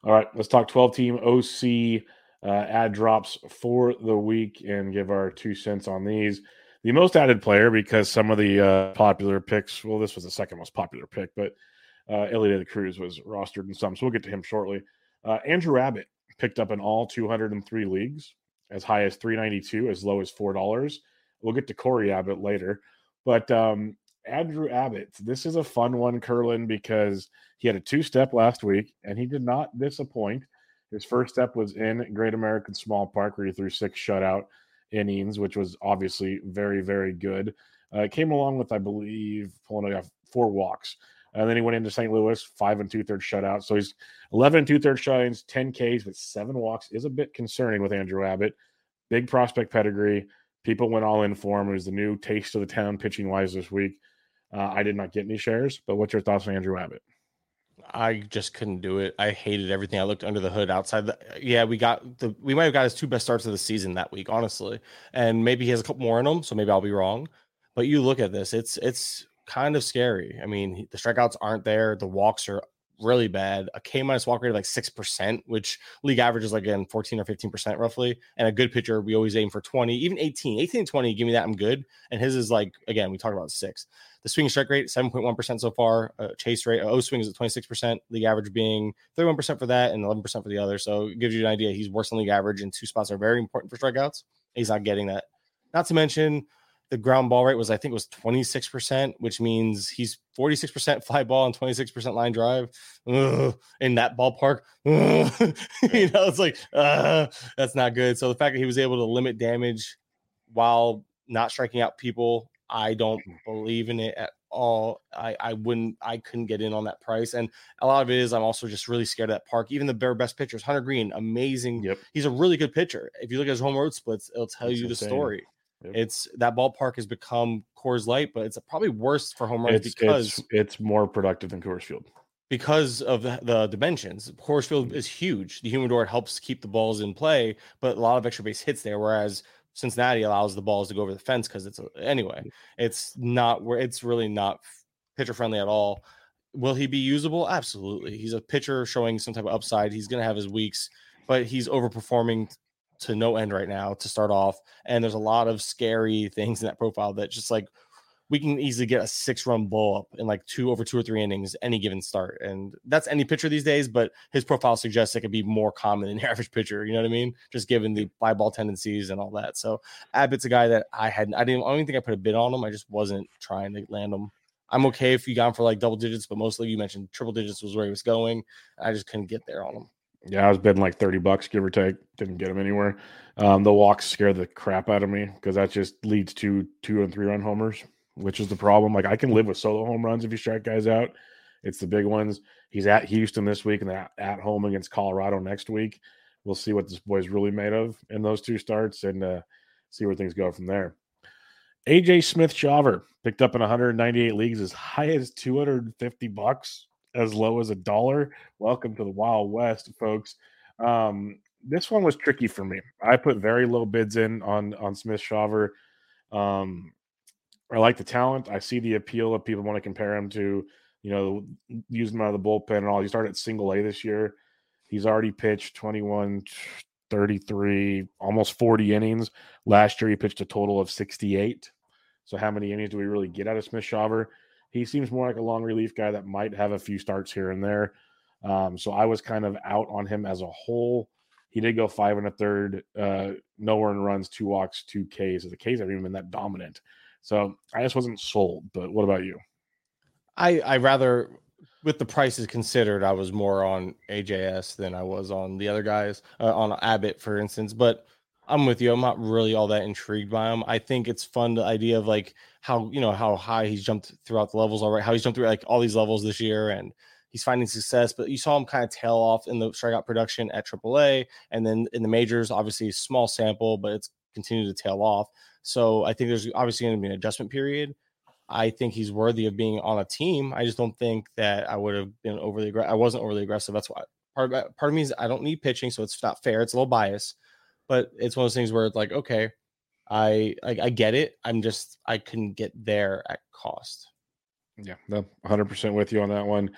All right, let's talk 12 team OC uh, ad drops for the week and give our two cents on these. The most added player, because some of the uh, popular picks, well, this was the second most popular pick, but uh, Elliot de Cruz was rostered in some, so we'll get to him shortly. Uh, Andrew Abbott picked up in all 203 leagues, as high as 392, as low as $4. We'll get to Cory Abbott later. But um, Andrew Abbott, this is a fun one, Kurland, because he had a two step last week and he did not disappoint. His first step was in Great American Small Park, where he threw six shutout innings, which was obviously very, very good. Uh, came along with, I believe, pulling off four walks. And then he went into St. Louis, five and two thirds shutout. So he's 11 and two thirds shutouts, 10 Ks, but seven walks is a bit concerning with Andrew Abbott. Big prospect pedigree. People went all in for him. It was the new taste of the town pitching wise this week. Uh, I did not get any shares, but what's your thoughts on Andrew Abbott? I just couldn't do it. I hated everything. I looked under the hood outside. The, yeah, we got the. We might have got his two best starts of the season that week, honestly, and maybe he has a couple more in him. So maybe I'll be wrong. But you look at this; it's it's kind of scary. I mean, the strikeouts aren't there. The walks are really bad. A K minus walk rate of like six percent, which league average is like again fourteen or fifteen percent roughly. And a good pitcher, we always aim for twenty, even 18. 18 20, give me that. I'm good. And his is like again, we talked about six. The swing strike rate, 7.1% so far. Uh, chase rate, O swing is at 26%. League average being 31% for that and 11% for the other. So it gives you an idea. He's worse than league average, and two spots are very important for strikeouts. He's not getting that. Not to mention the ground ball rate was, I think, it was 26%, which means he's 46% fly ball and 26% line drive Ugh, in that ballpark. You know, it's like, uh, that's not good. So the fact that he was able to limit damage while not striking out people I don't believe in it at all. I, I wouldn't, I couldn't get in on that price. And a lot of it is I'm also just really scared of that park. Even the bare best pitchers, Hunter Greene, amazing. Yep. He's a really good pitcher. If you look at his home road splits, it'll tell It's you the insane. story. Yep. It's that ballpark has become Coors Light, but it's probably worse for home runs It's, because it's it's more productive than Coors Field. because of the, the dimensions. Coors Field mm-hmm. is huge. The humidor helps keep the balls in play, but a lot of extra base hits there. Whereas Cincinnati allows the balls to go over the fence because it's a, anyway. It's not where it's really not pitcher friendly at all. Will he be usable? Absolutely. He's a pitcher showing some type of upside. He's going to have his weeks, but he's overperforming to no end right now to start off. And there's a lot of scary things in that profile that just like we can easily get a six run blow up in like two over two or three innings any given start. And that's any pitcher these days, but his profile suggests it could be more common than the average pitcher. You know what I mean? Just given the fly ball tendencies and all that. So Abbott's a guy that I had I didn't I don't think I put a bid on him. I just wasn't trying to land him. I'm okay if you got him for like double digits, but mostly you mentioned triple digits was where he was going. I just couldn't get there on him. Yeah, I was bidding like 30 bucks, give or take. Didn't get him anywhere. Um, the walks scare the crap out of me because that just leads to two and three run homers, which is the problem. Like I can live with solo home runs if you strike guys out. It's the big ones. He's at Houston this week and at, at home against Colorado next week. We'll see what this boy's really made of in those two starts and uh, see where things go from there. AJ Smith Shawver picked up in 198 leagues as high as 250 bucks, as low as a dollar. Welcome to the Wild West, folks. Um, this one was tricky for me. I put very low bids in on on Smith Shawver. Um, I like the talent. I see the appeal of people want to compare him to, you know, using him out of the bullpen and all. He started single A this year. He's already pitched 21, 33, almost 40 innings. Last year, he pitched a total of 68. So, how many innings do we really get out of Smith Shawver? He seems more like a long relief guy that might have a few starts here and there. Um, so, I was kind of out on him as a whole. He did go five and a third, uh, no earned runs, two walks, two Ks. The Ks haven't even been that dominant. So, I just wasn't sold. But what about you? I I rather with the prices considered, I was more on AJS than I was on the other guys, uh, on Abbott, for instance. But I'm with you. I'm not really all that intrigued by him. I think it's fun the idea of like how you know how high he's jumped throughout the levels already, how he's jumped through like all these levels this year, and he's finding success. But you saw him kind of tail off in the strikeout production at AAA, and then in the majors, obviously small sample, but it's continued to tail off. So I think there's obviously going to be an adjustment period. I think he's worthy of being on a team. I just don't think that I would have been overly aggressive. I wasn't overly aggressive. That's why part of, part of me is I don't need pitching, so it's not fair. It's a little biased, but it's one of those things where it's like, okay, I I, I get it. I'm just I couldn't get there at cost. Yeah, no, 100% with you on that one.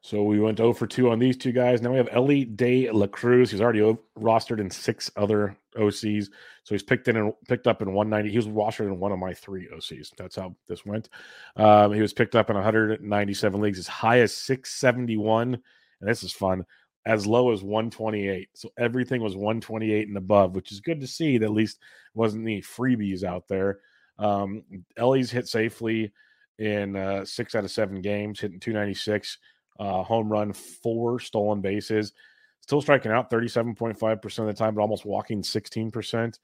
So we went 0 for 2 on these two guys. Now we have Elly De La Cruz. He's already rostered in six other OCs. So he's picked in and picked up in 190. He was rostered in one of my three OCs. That's how this went. Um, he was picked up in 197 leagues, as high as 671. And this is fun. As low as 128. So everything was 128 and above, which is good to see. That at least wasn't any freebies out there. Um, Elly's hit safely in uh, six out of seven games, hitting 296 uh, home run, four stolen bases, still striking out 37.5% of the time, but almost walking 16%.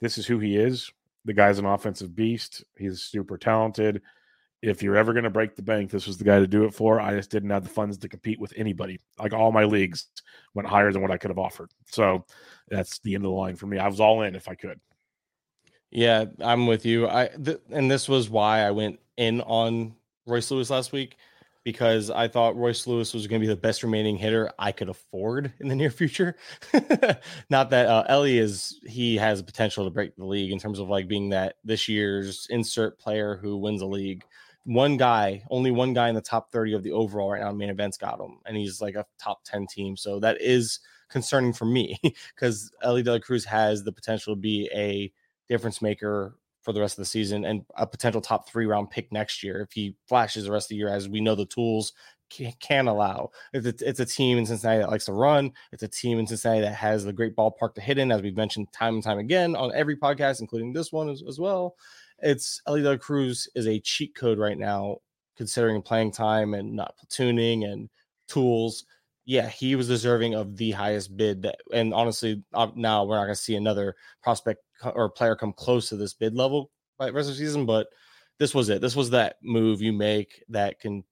This is who he is. The guy's an offensive beast. He's super talented. If you're ever going to break the bank, this was the guy to do it for. I just didn't have the funds to compete with anybody. Like all my leagues went higher than what I could have offered. So that's the end of the line for me. I was all in if I could. Yeah, I'm with you. I th- and this was why I went in on Royce Lewis last week because I thought Royce Lewis was going to be the best remaining hitter I could afford in the near future. Not that uh, Elly is he has potential to break the league in terms of like being that this year's insert player who wins a league. One guy, only one guy in the top 30 of the overall right now main events got him, and he's like a top 10 team. So that is concerning for me because Elly De La Cruz has the potential to be a difference maker for the rest of the season and a potential top three round pick next year if he flashes the rest of the year, as we know the tools can, can allow. It's a, it's a team in Cincinnati that likes to run. It's a team in Cincinnati that has the great ballpark to hit in, as we've mentioned time and time again on every podcast, including this one as, as well. It's Elly Cruz is a cheat code right now, considering playing time and not platooning and tools yeah, he was deserving of the highest bid. That, and honestly, uh, now we're not going to see another prospect or player come close to this bid level by rest of the season. But this was it. This was that move you make that can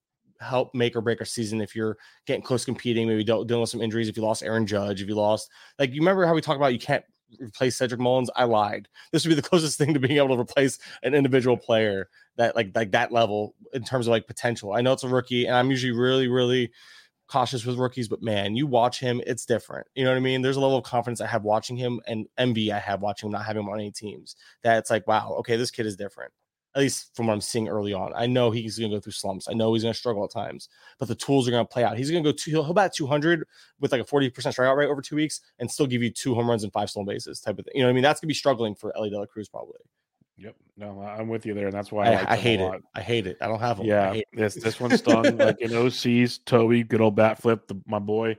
help make or break a season if you're getting close competing, maybe dealing with some injuries. If you lost Aaron Judge, if you lost, like you remember how we talked about you can't replace Cedric Mullins. I lied. This would be the closest thing to being able to replace an individual player that like like that level in terms of like potential. I know it's a rookie, and I'm usually really really cautious with rookies, but man, you watch him, it's different. You know what I mean? There's a level of confidence I have watching him and envy I have watching him not having him on any teams. That it's like, wow, okay, this kid is different. At least from what I'm seeing early on. I know he's going to go through slumps. I know he's going to struggle at times, but the tools are going to play out. He's going to go to, he'll, he'll bat 200 with like a 40% strikeout rate over two weeks and still give you two home runs and five stolen bases type of thing. You know what I mean? That's going to be struggling for Elly De La Cruz probably. Yep. No, I'm with you there, and that's why I, I, I hate it. I hate it. I don't have them. Yeah, this this one stung like in OCs. Toby, good old bat flip, the, my boy.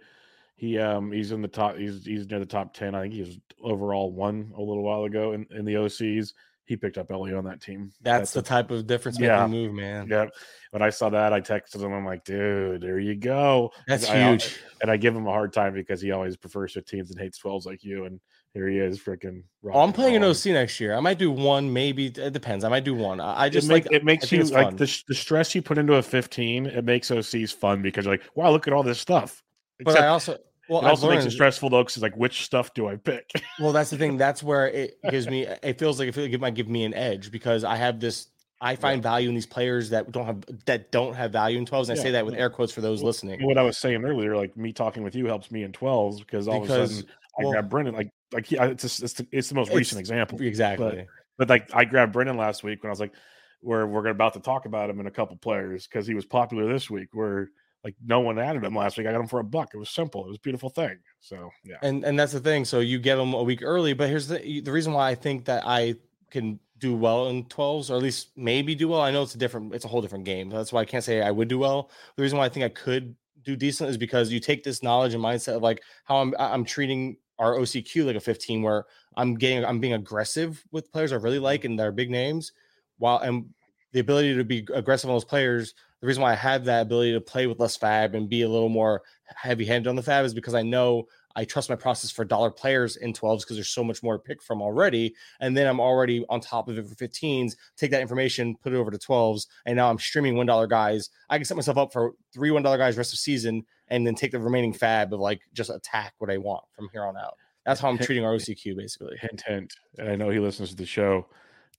He um he's in the top. He's he's near the top ten. I think he was overall one a little while ago in, in the OCs. He picked up Elly on that team. That's, That's the a, type of difference yeah. move, man. Yeah. When I saw that, I texted him. I'm like, dude, there you go. That's I, huge. I, and I give him a hard time because he always prefers 15s and hates 12s like you. And here he is, freaking. Oh, I'm playing an OC next year. I might do one, maybe. It depends. I might do one. I just it make, like it makes you like the, the stress you put into a 15. It makes OCs fun because you're like, wow, look at all this stuff. Except, but I also well, it also makes it stressful though, because like, which stuff do I pick? well, that's the thing. That's where it gives me. It feels like it might give me an edge because I have this. I find yeah. value in these players that don't have that don't have value in 12s. And yeah. I say that with air quotes for those well, listening. What I was saying earlier, like me talking with you helps me in 12s because all because, of a sudden I well, grab Brennan. Like like he, it's just, it's the, it's the most recent example. Exactly. But, but like I grabbed Brennan last week when I was like, we're we're about to talk about him in a couple players because he was popular this week. Where Like no one added them last week. I got them for a buck. It was simple. It was a beautiful thing. So yeah. And and that's the thing. So you get them a week early, but here's the the reason why I think that I can do well in 12s or at least maybe do well. I know it's a different it's a whole different game. That's why I can't say I would do well. The reason why I think I could do decent is because you take this knowledge and mindset of like how I'm I'm treating our OCQ like a 15 where I'm getting I'm being aggressive with players I really like mm-hmm. and they're big names while and the ability to be aggressive on those players the reason why I have that ability to play with less FAAB and be a little more heavy handed on the FAAB is because I know I trust my process for dollar players in 12s because there's so much more to pick from already. And then I'm already on top of it for 15s, take that information, put it over to 12s. And now I'm streaming $1 guys. I can set myself up for three $1 guys rest of season and then take the remaining FAAB of like just attack what I want from here on out. That's how I'm treating our OCQ basically. Hint, hint. And I know he listens to the show.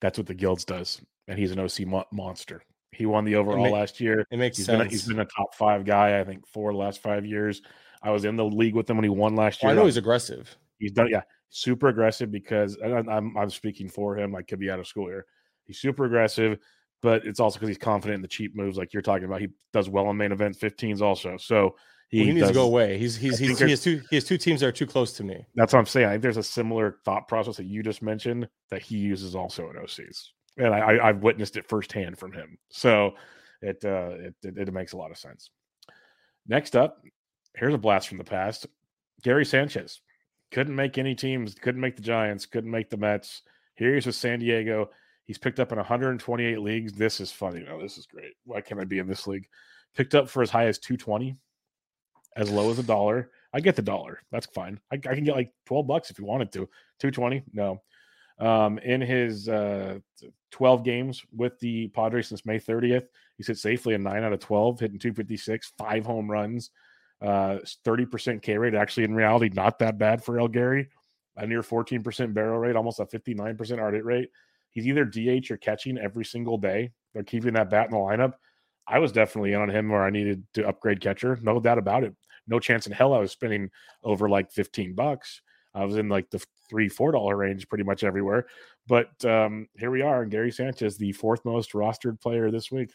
That's what the guilds does. And he's an OC mo- monster. He won the overall last year. It makes he's sense. Been a, he's been a top five guy, I think, for the last five years. I was in the league with him when he won last oh, year. Well, I know he's aggressive. He's done, yeah, super aggressive because I'm, I'm speaking for him. I could be out of school here. He's super aggressive, but it's also because he's confident in the cheap moves, like you're talking about. He does well in main event 15s also. So he, well, he needs does, to go away. He's he's, he's he has two he has two teams that are too close to me. That's what I'm saying. I think there's a similar thought process that you just mentioned that he uses also in OCs, and I, have witnessed it firsthand from him. So it, uh, it it it makes a lot of sense. Next up, here's a blast from the past. Gary Sanchez couldn't make any teams, couldn't make the Giants, couldn't make the Mets. Here he's with San Diego. He's picked up in 128 leagues. This is funny. No, this is great. Why can't I be in this league? Picked up for as high as 220, as low as a dollar. I get the dollar. That's fine. I, I can get like 12 bucks if you wanted to. 220, no. Um, in his uh, 12 games with the Padres since May 30th, he's hit safely a 9 out of 12, hitting 256, five home runs, uh, 30% K rate. Actually, in reality, not that bad for El Gary. A near 14% barrel rate, almost a 59% art rate. He's either DH or catching every single day. They're keeping that bat in the lineup. I was definitely in on him where I needed to upgrade catcher. No doubt about it. No chance in hell I was spending over like 15 bucks. I was in like the three, four dollar range pretty much everywhere. But um, here we are. and Gary Sanchez, the fourth most rostered player this week.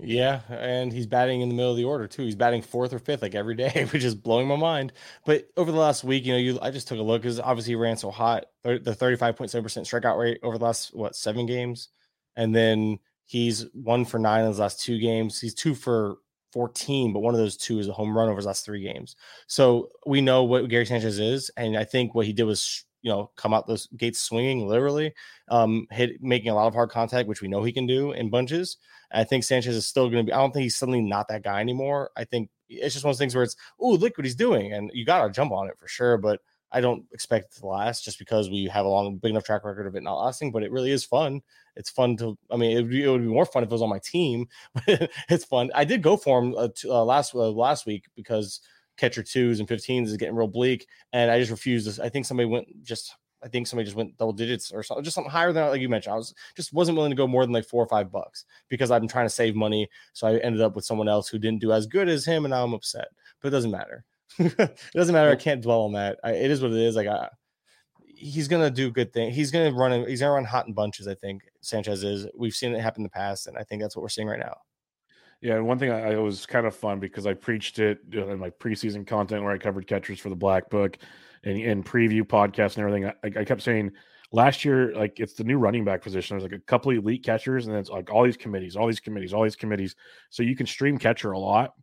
Yeah, and he's batting in the middle of the order too. He's batting fourth or fifth like every day, which is blowing my mind. But over the last week, you know, you I just took a look because obviously he ran so hot. The thirty five point seven percent strikeout rate over the last what seven games, and then he's one for nine in his last two games. He's two for 14, but one of those two is a home run over his last three games. So we know what Gary Sanchez is, and I think what he did was you know come out those gates swinging literally, um, hit making a lot of hard contact, which we know he can do in bunches. I think Sanchez is still going to be. I don't think he's suddenly not that guy anymore. I think it's just one of those things where it's oh look what he's doing, and you got to jump on it for sure, but. I don't expect it to last just because we have a long, big enough track record of it not lasting. But it really is fun. It's fun to. I mean, it would be, it would be more fun if it was on my team. But it's fun. I did go for him uh, uh, last uh, last week because catcher twos and 15s is getting real bleak, and I just refused. I think somebody went just. I think somebody just went double digits or something, just something higher than like you mentioned. I was just wasn't willing to go more than like four or five bucks because I've been trying to save money. So I ended up with someone else who didn't do as good as him, and now I'm upset. But it doesn't matter. it doesn't matter. I can't dwell on that. I, it is what it is. Like I, he's gonna do good thing. He's gonna run. He's gonna run hot in bunches. I think Sanchez is. We've seen it happen in the past, and I think that's what we're seeing right now. Yeah, and one thing I, I was kind of fun because I preached it uh, in my preseason content where I covered catchers for the Black Book and, and preview podcasts and everything. I, I kept saying last year, like it's the new running back position. There's like a couple elite catchers, and then it's like all these committees, all these committees, all these committees. So you can stream catcher a lot.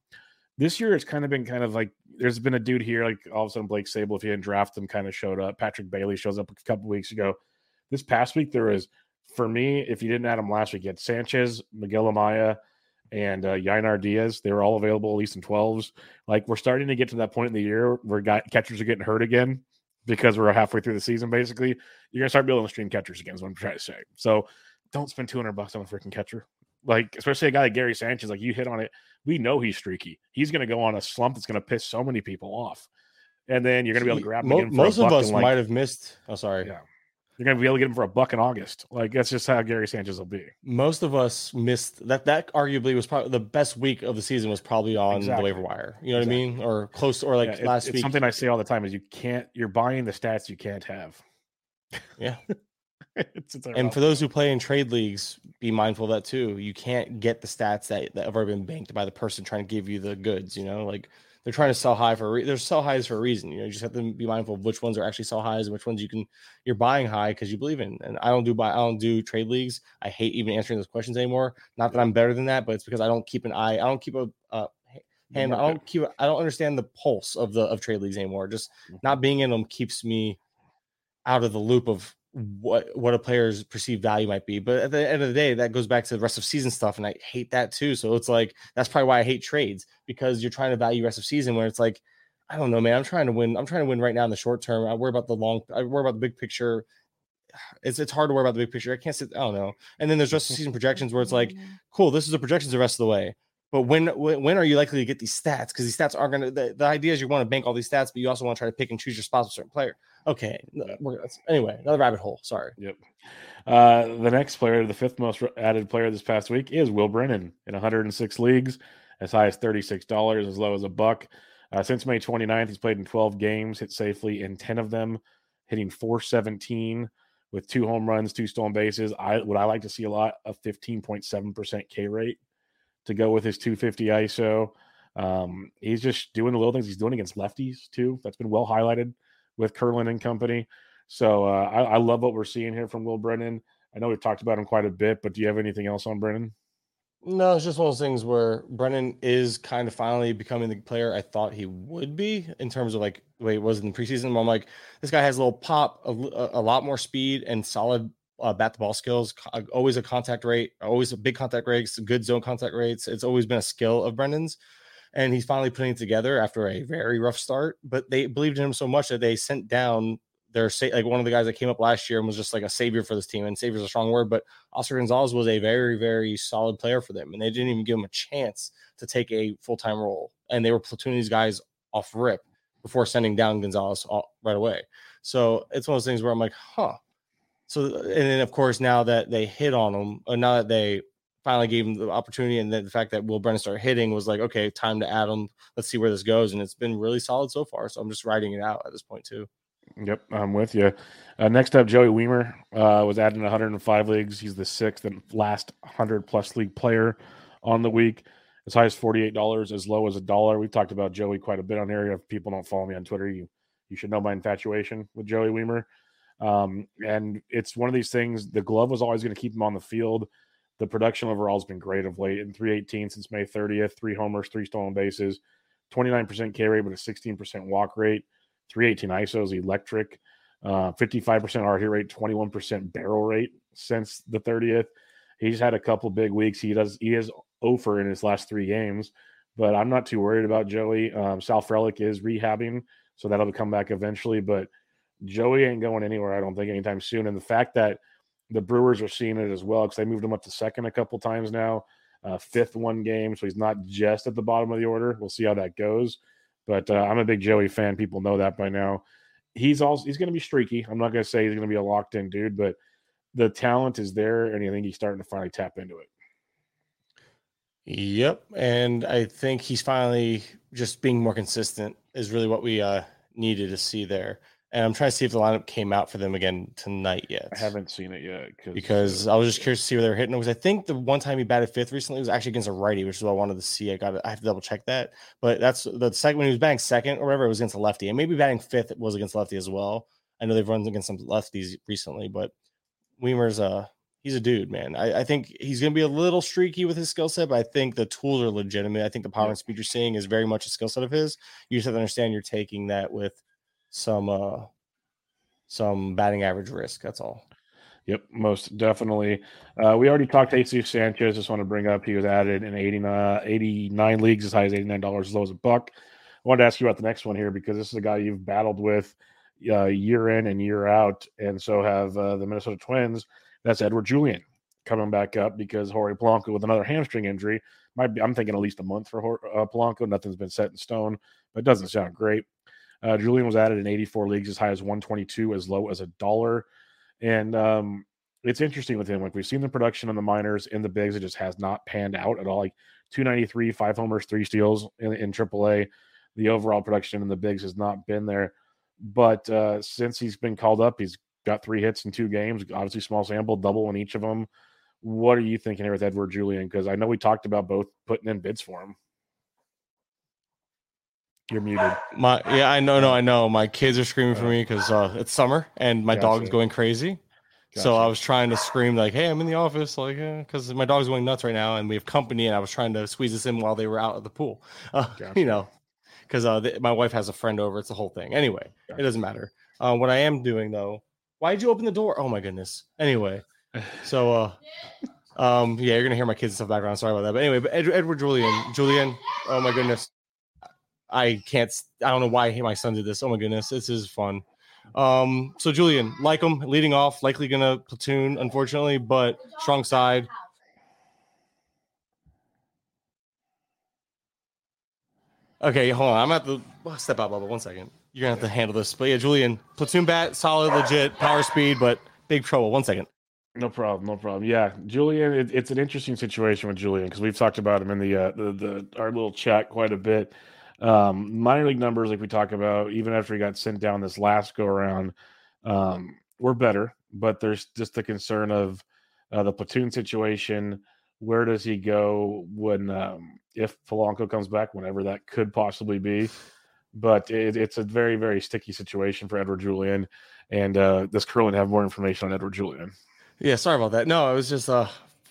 This year, it's kind of been kind of like there's been a dude here, like all of a sudden Blake Sabol, if you didn't draft him, kind of showed up. Patrick Bailey shows up a couple weeks ago. This past week, there was for me, if you didn't add him last week, you had Sanchez, Miguel Amaya, and uh, Yainer Diaz. They were all available at least in 12s. Like we're starting to get to that point in the year where guy, catchers are getting hurt again because we're halfway through the season. Basically, you're gonna start building the stream catchers again. Is what I'm trying to say. So don't spend 200 bucks on a freaking catcher. Like especially a guy like Gary Sanchez. Like you hit on it. We know he's streaky. He's gonna go on a slump that's gonna piss so many people off. And then you're gonna be able to grab him. most of us like, might have missed. Oh, sorry. Yeah. You're gonna be able to get him for a buck in August. Like that's just how Gary Sanchez will be. Most of us missed that. That arguably was probably the best week of the season. Was probably on exactly. the waiver wire. You know exactly. what I mean? Or close, or like yeah, last week. Something I say all the time is you can't. You're buying the stats you can't have. Yeah. it's, it's and for those who play in trade leagues, be mindful of that too. You can't get the stats that, that have already been banked by the person trying to give you the goods. You know, like they're trying to sell high for a re- they're sell highs for a reason. You know, you just have to be mindful of which ones are actually sell highs and which ones you can you're buying high because you believe in. And I don't do buy I don't do trade leagues. I hate even answering those questions anymore. Not that I'm better than that, but it's because I don't keep an eye. I don't keep a uh, hand. I don't keep. I don't understand the pulse of the of trade leagues anymore. Just Mm-hmm. not being in them keeps me out of the loop of what what a player's perceived value might be. But at the end of the day, that goes back to the rest of season stuff, and I hate that too. So it's like that's probably why I hate trades because you're trying to value rest of season where it's like I don't know, man. I'm trying to win. I'm trying to win right now in the short term. I worry about the long. I worry about the big picture. It's it's hard to worry about the big picture. I can't sit. I don't know. And then there's rest of season projections where it's like, mm-hmm. cool, this is the projections the rest of the way. But when when, when are you likely to get these stats? Because these stats aren't going to. The, the idea is you want to bank all these stats, but you also want to try to pick and choose your spots with certain player. Okay. anyway, another rabbit hole. Sorry. Yep. Uh, the next player, the fifth most added player this past week, is Will Brennan in 106 leagues, as high as $36, as low as a buck. Uh, since May 29th, he's played in 12 games, hit safely in 10 of them, hitting 417 with two home runs, two stolen bases. I would I like to see a lot of 15.7% K rate to go with his 250 ISO. Um, he's just doing the little things he's doing against lefties too. That's been well highlighted with Kurland and company. So uh, I, I love what we're seeing here from Will Brennan. I know we've talked about him quite a bit, but do you have anything else on Brennan? No, it's just one of those things where Brennan is kind of finally becoming the player I thought he would be in terms of like the way it was in the preseason. I'm like, this guy has a little pop, a, a lot more speed, and solid uh, bat the ball skills. Always a contact rate, always a big contact rates, good zone contact rates. It's always been a skill of Brennan's, and he's finally putting it together after a very rough start. But they believed in him so much that they sent down their sa- like one of the guys that came up last year and was just like a savior for this team. And savior is a strong word, but Oscar Gonzalez was a very, very solid player for them, and they didn't even give him a chance to take a full time role. And they were platooning these guys off rip before sending down Gonzalez all, right away. So it's one of those things where I'm like, huh. So and then of course now that they hit on him, or now that they finally gave him the opportunity, and then the fact that Will Brennan started hitting was like, okay, time to add him. Let's see where this goes, and it's been really solid so far. So I'm just riding it out at this point too. Yep, I'm with you. Uh, next up, Joey Wiemer uh, was added in 105 leagues. He's the sixth and last 100 plus league player on the week. As high as $48, as low as a dollar. We've talked about Joey quite a bit on here. If people don't follow me on Twitter, you you should know my infatuation with Joey Wiemer. Um, and it's one of these things. The glove was always going to keep him on the field. The production overall has been great of late. In 318 since May 30th, three homers, three stolen bases, 29% K rate, but a 16% walk rate. 318 ISO is electric. Uh, 55% R hit rate, 21% barrel rate since the 30th. He's had a couple big weeks. He does he is over in his last three games, but I'm not too worried about Joey. Um, Sal Frelick is rehabbing, so that'll come back eventually. But Joey ain't going anywhere, I don't think, anytime soon. And the fact that the Brewers are seeing it as well, because they moved him up to second a couple times now, uh, fifth one game, so he's not just at the bottom of the order. We'll see how that goes. But uh, I'm a big Joey fan. People know that by now. He's also he's going to be streaky. I'm not going to say he's going to be a locked in dude, but the talent is there, and I think he's starting to finally tap into it. Yep, and I think he's finally just being more consistent is really what we uh, needed to see there. And I'm trying to see if the lineup came out for them again tonight yet. I haven't seen it yet because I was just curious to see where they were hitting. Because I think the one time he batted fifth recently was actually against a righty, which is what I wanted to see. I got I have to double check that. But that's the second when he was batting second or whatever, it was against a lefty, and maybe batting fifth it was against lefty as well. I know they've run against some lefties recently, but Wiemer's uh he's a dude, man. I, I think he's gonna be a little streaky with his skill set, but I think the tools are legitimate. I think the power and speed you're seeing is very much a skill set of his. You just have to understand you're taking that with some uh some batting average risk. That's all. Yep, most definitely. Uh, we already talked to Jesus Sanchez. Just want to bring up he was added in 89, 89 leagues as high as $89, as low as a buck. I wanted to ask you about the next one here because this is a guy you've battled with uh, year in and year out, and so have uh, the Minnesota Twins. That's Edouard Julien coming back up because Jorge Polanco with another hamstring injury might be. I'm thinking at least a month for uh, Polanco. Nothing's been set in stone, but it doesn't sound great. Uh, Julien was added in 84 leagues as high as 122, as low as a dollar. And um, it's interesting with him. Like we've seen the production in the minors, in the bigs, it just has not panned out at all. Like 293, five homers, three steals in, in AAA. The overall production in the bigs has not been there. But uh, since he's been called up, he's got three hits in two games. Obviously, small sample, double in each of them. What are you thinking here with Edouard Julien? Because I know we talked about both putting in bids for him. You're muted. My yeah, I know, no, I know. My kids are screaming for me because uh, it's summer and my Gotcha. dog's going crazy. So I was trying to scream like, "Hey, I'm in the office!" Like, because my dog's going nuts right now, and we have company, and I was trying to squeeze this in while they were out at the pool. Uh, Gotcha. You know, because uh, th- my wife has a friend over. It's the whole thing. Anyway, it doesn't matter. Uh, what I am doing though, why did you open the door? Oh my goodness. Anyway, so uh, um, yeah, you're gonna hear my kids and stuff background. Sorry about that. But anyway, but Ed- Edouard Julien, Julien. Oh my goodness, I can't. I don't know why my son did this. Oh my goodness, this is fun. Um, so Julien, like him, leading off, likely gonna platoon, unfortunately, but strong side. Okay, hold on. I'm at the oh, step out, Bubba. One second. You're gonna have to handle this. But yeah, Julien, platoon bat, solid, legit, power speed, but big trouble. One second. No problem, no problem. Yeah, Julien, it, it's an interesting situation with Julien because we've talked about him in the, uh, the the our little chat quite a bit. Um, minor league numbers, like we talk about, even after he got sent down this last go around, um, were better. But there's just the concern of uh, the platoon situation. Where does he go when um, if Polanco comes back, whenever that could possibly be? But it, it's a very very sticky situation for Edouard Julien. And uh, does Kurland have more information on Edouard Julien? Yeah, sorry about that. No, it was just uh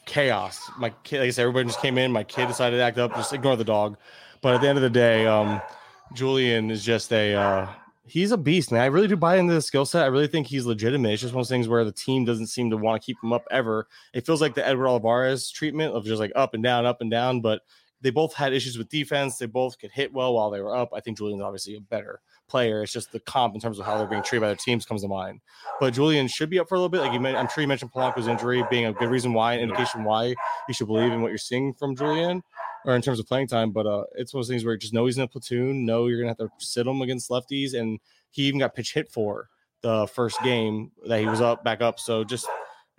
chaos. My kid, like I said, everybody just came in. My kid decided to act up. Just ignore the dog. But at the end of the day, um, Julien is just a uh, he's a beast, man. I really do buy into the skill set. I really think he's legitimate. It's just one of those things where the team doesn't seem to want to keep him up ever. It feels like the Edward Olivares treatment of just like up and down, up and down. But they both had issues with defense. They both could hit well while they were up. I think Julien's obviously a better player. It's just the comp in terms of how they're being treated by their teams comes to mind. But Julien should be up for a little bit. Like you mentioned, I'm sure you mentioned Polanco's injury being a good reason why, an indication why you should believe in what you're seeing from Julien or in terms of playing time. But uh, it's one of those things where you just know he's in a platoon, know you're gonna have to sit him against lefties, and he even got pitch hit for the first game that he was up back up. So just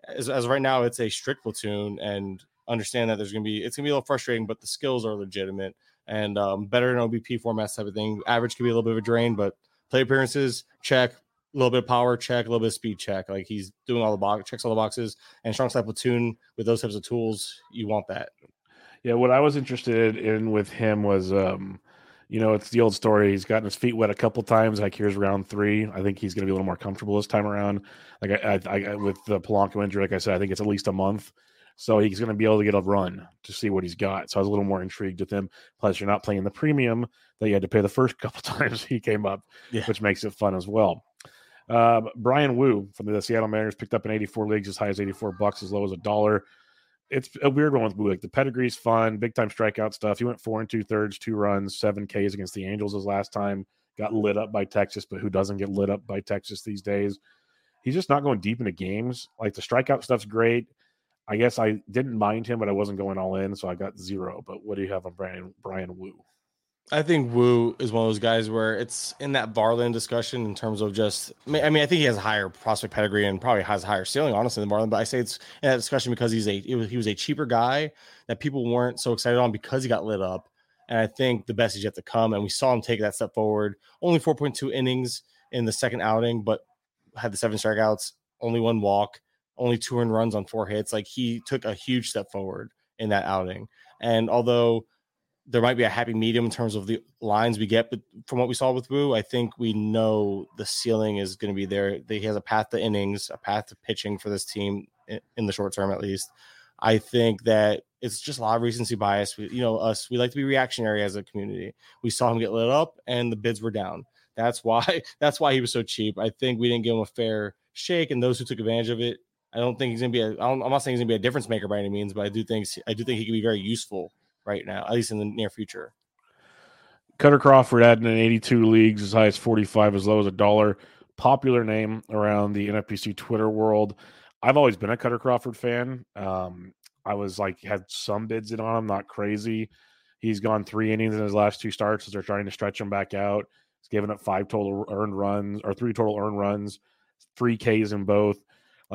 as, as right now, it's a strict platoon, and understand that there's gonna be it's gonna be a little frustrating, but the skills are legitimate and um, better in OBP formats type of thing. Average could be a little bit of a drain, but play appearances check. A little bit of power check, a little bit of speed check. Like he's doing all the box checks all the boxes and strong side platoon with those types of tools. You want that. Yeah, what I was interested in with him was, um, you know, it's the old story. He's gotten his feet wet a couple times. Like here's round three. I think he's going to be a little more comfortable this time around. Like I, I, I with the Polanco injury, like I said, I think it's at least a month. So he's going to be able to get a run to see what he's got. So I was a little more intrigued with him. Plus, you're not playing the premium that you had to pay the first couple times he came up, Yeah. which makes it fun as well. Uh, Bryan Woo from the Seattle Mariners picked up in 84 leagues as high as 84 bucks, as low as a dollar it's a weird one with Woo. Like the pedigree's fun, big time strikeout stuff. He went four and two thirds, two runs, seven Ks against the Angels his last time. Got lit up by Texas, but who doesn't get lit up by Texas these days? He's just not going deep into games. Like the strikeout stuff's great. I guess I didn't mind him, but I wasn't going all in, so I got zero. But what do you have on Bryan Bryan Woo? I think Woo is one of those guys where it's in that Barlin discussion in terms of just. I mean, I think he has a higher prospect pedigree and probably has a higher ceiling, honestly, than Barlin. But I say it's in that discussion because he's a he was a cheaper guy that people weren't so excited on because he got lit up. And I think the best is yet to come. And we saw him take that step forward. Only 4.2 innings in the second outing, but had the seven strikeouts, only one walk, only two earned runs on four hits. Like he took a huge step forward in that outing. And although there might be a happy medium in terms of the lines we get, but from what we saw with Woo, I think we know the ceiling is going to be there. He has a path to innings, a path to pitching for this team in, the short term, at least. I think that it's just a lot of recency bias. We, you know, us, we like to be reactionary as a community. We saw him get lit up and the bids were down. That's why, that's why he was so cheap. I think we didn't give him a fair shake, and those who took advantage of it, I don't think he's going to be a, I'm not saying he's going to be a difference maker by any means, but I do think, I do think he can be very useful right now, at least in the near future. Kutter Crawford adding in 82 leagues, as high as 45, as low as a dollar. Popular name around the NFBC Twitter world. I've always been a Kutter Crawford fan. Um, I was like had some bids in on him, not crazy. He's gone three innings in his last two starts as they're trying to stretch him back out. He's given up five total earned runs or three total earned runs, three Ks in both.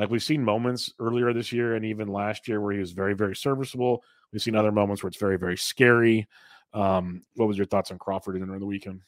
Like we've seen moments earlier this year and even last year where he was very, very serviceable. We've seen other moments where it's very, very scary. Um, what was your thoughts on Crawford during the weekend?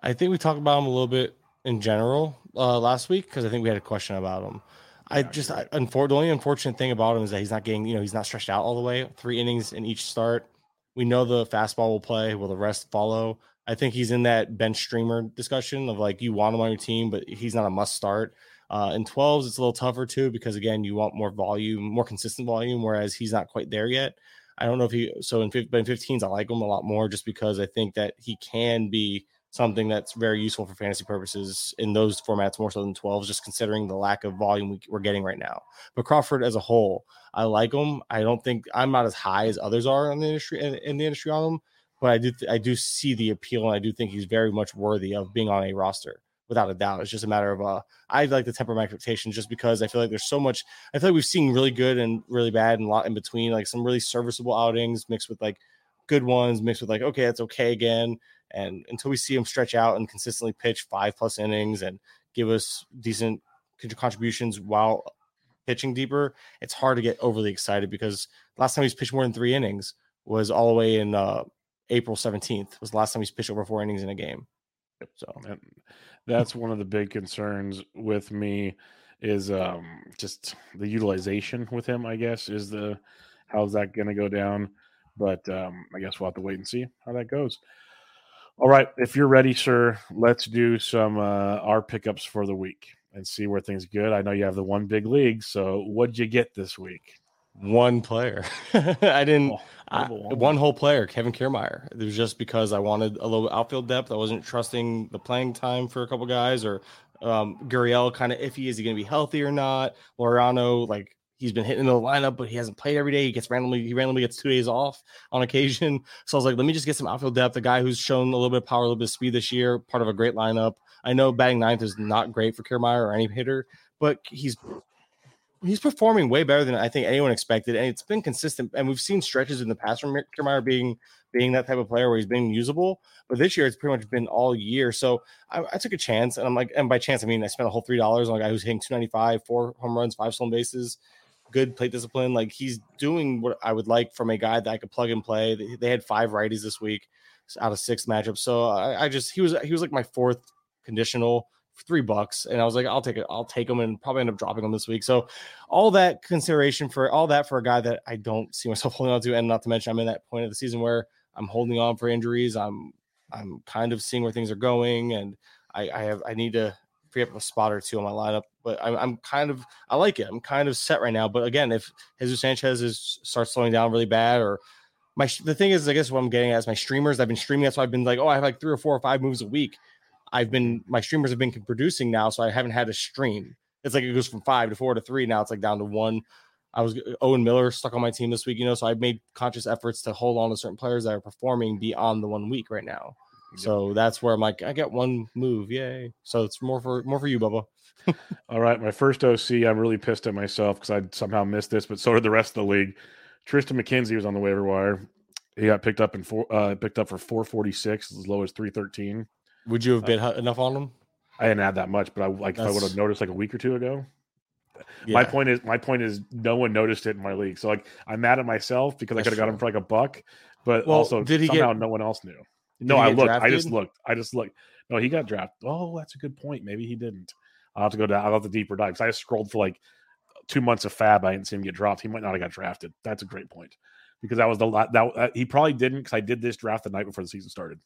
I think we talked about him a little bit in general uh, last week because I think we had a question about him. I just I, unfor- the only unfortunate thing about him is that he's not getting you know he's not stretched out all the way. Three innings in each start. We know the fastball will play. Will the rest follow? I think he's in that bench streamer discussion of like you want him on your team, but he's not a must start. Uh, in 12s, it's a little tougher too because again, you want more volume, more consistent volume, whereas he's not quite there yet. I don't know if he so in but in 15s, I like him a lot more just because I think that he can be something that's very useful for fantasy purposes in those formats more so than 12s, just considering the lack of volume we, are getting right now. But Crawford as a whole, I like him. I don't think I'm not as high as others are in the industry in, in the industry on him, but I do th- I do see the appeal and I do think he's very much worthy of being on a roster without a doubt. It's just a matter of uh I like to temper my expectations just because I feel like there's so much I feel like we've seen really good and really bad and a lot in between, like some really serviceable outings mixed with like good ones, mixed with like, okay, it's okay again. And until we see him stretch out and consistently pitch five plus innings and give us decent contributions while pitching deeper, it's hard to get overly excited because last time he's pitched more than three innings was all the way in uh, April 17th was the last time he's pitched over four innings in a game. So that's one of the big concerns with me is um, just the utilization with him, I guess, is the how's that going to go down. But um, I guess we'll have to wait and see how that goes. All right, if you're ready, sir, let's do some uh, our pickups for the week and see where things good. I know you have the one big league, so what'd you get this week? One player. I didn't. Oh, I, one whole player, Kevin Kiermaier. It was just because I wanted a little outfield depth. I wasn't trusting the playing time for a couple guys, or um, Gurriel kind of iffy. Is he going to be healthy or not? Laureano, like he's been hitting the lineup, but he hasn't played every day. He gets randomly, he randomly gets two days off on occasion. So I was like, let me just get some outfield depth. A guy who's shown a little bit of power, a little bit of speed this year, part of a great lineup. I know batting ninth is not great for Kiermaier or any hitter, but he's he's performing way better than I think anyone expected, and it's been consistent. And we've seen stretches in the past from Kiermaier being being that type of player where he's been usable. But this year, it's pretty much been all year. So I, I took a chance, and I'm like, and by chance, I mean I spent a whole three dollars on a guy who's hitting 295, four home runs, five stolen bases good plate discipline. Like he's doing what I would like from a guy that I could plug and play. They, had five righties this week out of six matchups. So I, I, just he was he was like my fourth conditional three bucks, and I was like, I'll take it. I'll take them and probably end up dropping them this week. So all that consideration for all that for a guy that I don't see myself holding on to, and not to mention I'm in that point of the season where I'm holding on for injuries. I'm I'm kind of seeing where things are going, and I, I have I need to free up a spot or two on my lineup. But I'm, I'm kind of I like it. I'm kind of set right now. But again, if Jesus Sanchez is starts slowing down really bad, or my the thing is, I guess what I'm getting at is my streamers. I've been streaming. That's why I've been like, oh, I have like three or four or five moves a week. I've been my streamers have been producing now, so I haven't had a stream. It's like it goes from five to four to three. Now it's like down to one. I was Owen Miller stuck on my team this week, you know, so I've made conscious efforts to hold on to certain players that are performing beyond the one week right now. So that's where I'm like, I got one move, yay! So it's more for more for you, Bubba. All right, my first OC. I'm really pissed at myself because I somehow missed this, but so did the rest of the league. Triston McKenzie was on the waiver wire. He got picked up in four, uh, picked up for 446, as low as 313. Would you have bid uh, enough on him? I didn't add that much, but I like That's... if I would have noticed like a week or two ago. Yeah. My point is, my point is, no one noticed it in my league. So like, I'm mad at myself because That's I could have got him for like a buck, but well, also did he somehow get... no one else knew. No, I looked. Drafted? I just looked. I just looked. No, he got drafted. Oh, that's a good point. Maybe he didn't. I'll have to go down. I'll have to deeper dive because I scrolled for like two months of FAAB. I didn't see him get dropped. He might not have got drafted. That's a great point because that was the that uh, he probably didn't because I did this draft the night before the season started.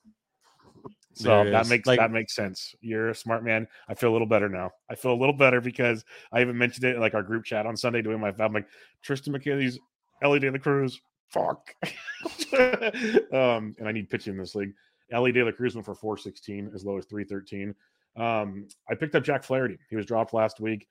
So that is. makes like, that makes sense. You're a smart man. I feel a little better now. I feel a little better because I even mentioned it in like our group chat on Sunday doing my I'm like Triston McKenzie's Elly De La Cruz. Fuck. um, and I need pitching in this league. Elly De La Cruz went for 416 as low as 313. Um, I picked up Jack Flaherty. He was dropped last week.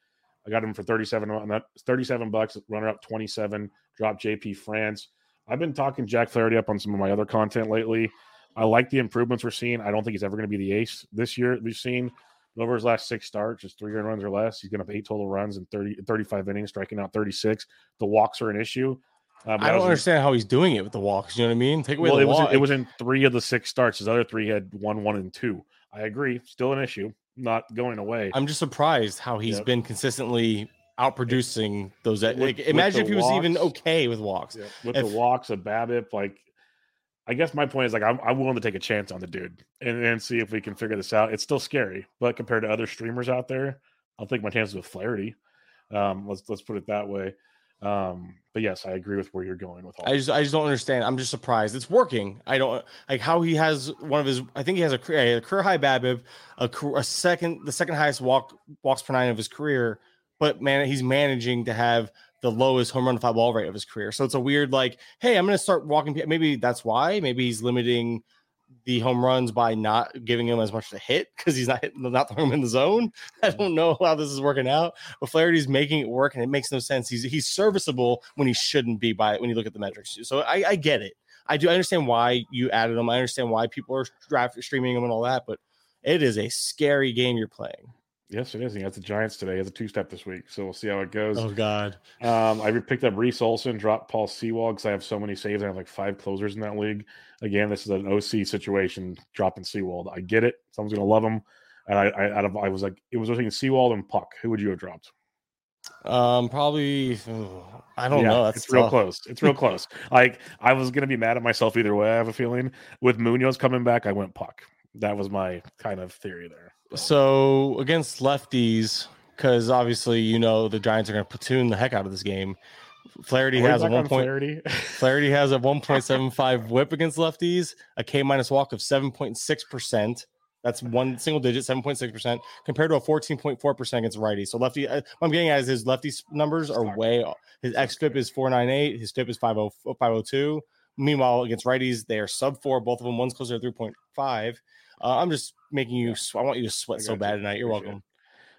I got him for 37 37 bucks, runner up 27, dropped JP France. I've been talking Jack Flaherty up on some of my other content lately. I like the improvements we're seeing. I don't think he's ever going to be the ace this year we've seen. Over his last six starts, just three runs or less, he's going to have eight total runs in 30, 35 innings, striking out 36. The walks are an issue. Um, I don't understand in, how he's doing it with the walks. You know what I mean? Take away well, it was in, it was in three of the six starts. His other three had one, one, and two. I agree, still an issue, not going away. I'm just surprised how he's yep. been consistently outproducing those. With, like, imagine if he walks, was even okay with walks. With if, the walks, a BABIP, like I guess my point is like I'm, I'm willing to take a chance on the dude and, and see if we can figure this out. It's still scary, but compared to other streamers out there, I'll take my chances with Flaherty. Um, let's let's put it that way. Um, but yes, I agree with where you're going with all. I just I just don't understand. I'm just surprised it's working. I don't like how he has one of his. I think he has a career, a career high BABIP, a, a second the second highest walk walks per nine of his career. But man, he's managing to have the lowest home run fly ball rate of his career. So it's a weird like, hey, I'm going to start walking. Maybe that's why. Maybe he's limiting the home runs by not giving him as much to hit because he's not hitting, not throwing him in the zone. I don't know how this is working out, but Flaherty's making it work, and it makes no sense. He's he's serviceable when he shouldn't be by it when you look at the metrics. So I, I get it. I do I understand why you added him. I understand why people are draft streaming him and all that, but it is a scary game you're playing. Yes, it is. He has the Giants today. He has a two step this week. So we'll see how it goes. Oh, God. Um, I picked up Reese Olson, dropped Paul Sewald because I have so many saves. I have like five closers in that league. Again, this is an OC situation, dropping Sewald. I get it. Someone's going to love him. And I, I, out of, I was like, it was between Sewald and Puk. Who would you have dropped? Um, probably. I don't yeah, know. That's it's tough. real close. It's real close. Like I was gonna be mad at myself either way. I have a feeling with Munoz coming back, I went Puk. That was my kind of theory there. So against lefties, because obviously you know the Giants are going to platoon the heck out of this game. Flaherty has a one point. Flaherty? Flaherty has a one point seven five WHIP against lefties, a K minus walk of seven point six percent. That's one single digit, seven point six percent, compared to a fourteen point four percent against righty. So lefty, uh, what I'm getting at is his lefty numbers are way. His xFIP is four nine eight. His FIP is 502. Meanwhile, against righties, they are sub four. Both of them. One's closer to three point five. Uh, I'm just making you. I want you to sweat so bad tonight. You're welcome.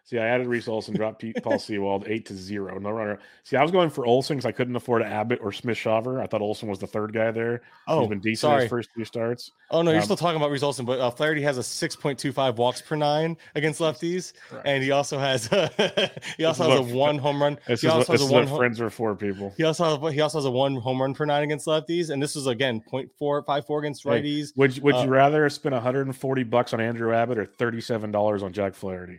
See, I added Reese Olson, dropped Pete, Paul Sewald, eight to zero. No runner. See, I was going for Olson because I couldn't afford Abbott or Smith Shawver. I thought Olson was the third guy there. Oh, He's been decent sorry. his first two starts. Oh no, um, you're still talking about Reese Olson, but uh, Flaherty has a 6.25 walks per nine against lefties, right. and he also has a, he also has a one home run. This he also has a one friends are for people. He also has, he also has a one home run per nine against lefties, and this was again 0.454 against righties. Hey, would would uh, you rather spend 140 bucks on Andrew Abbott or 37 dollars on Jack Flaherty?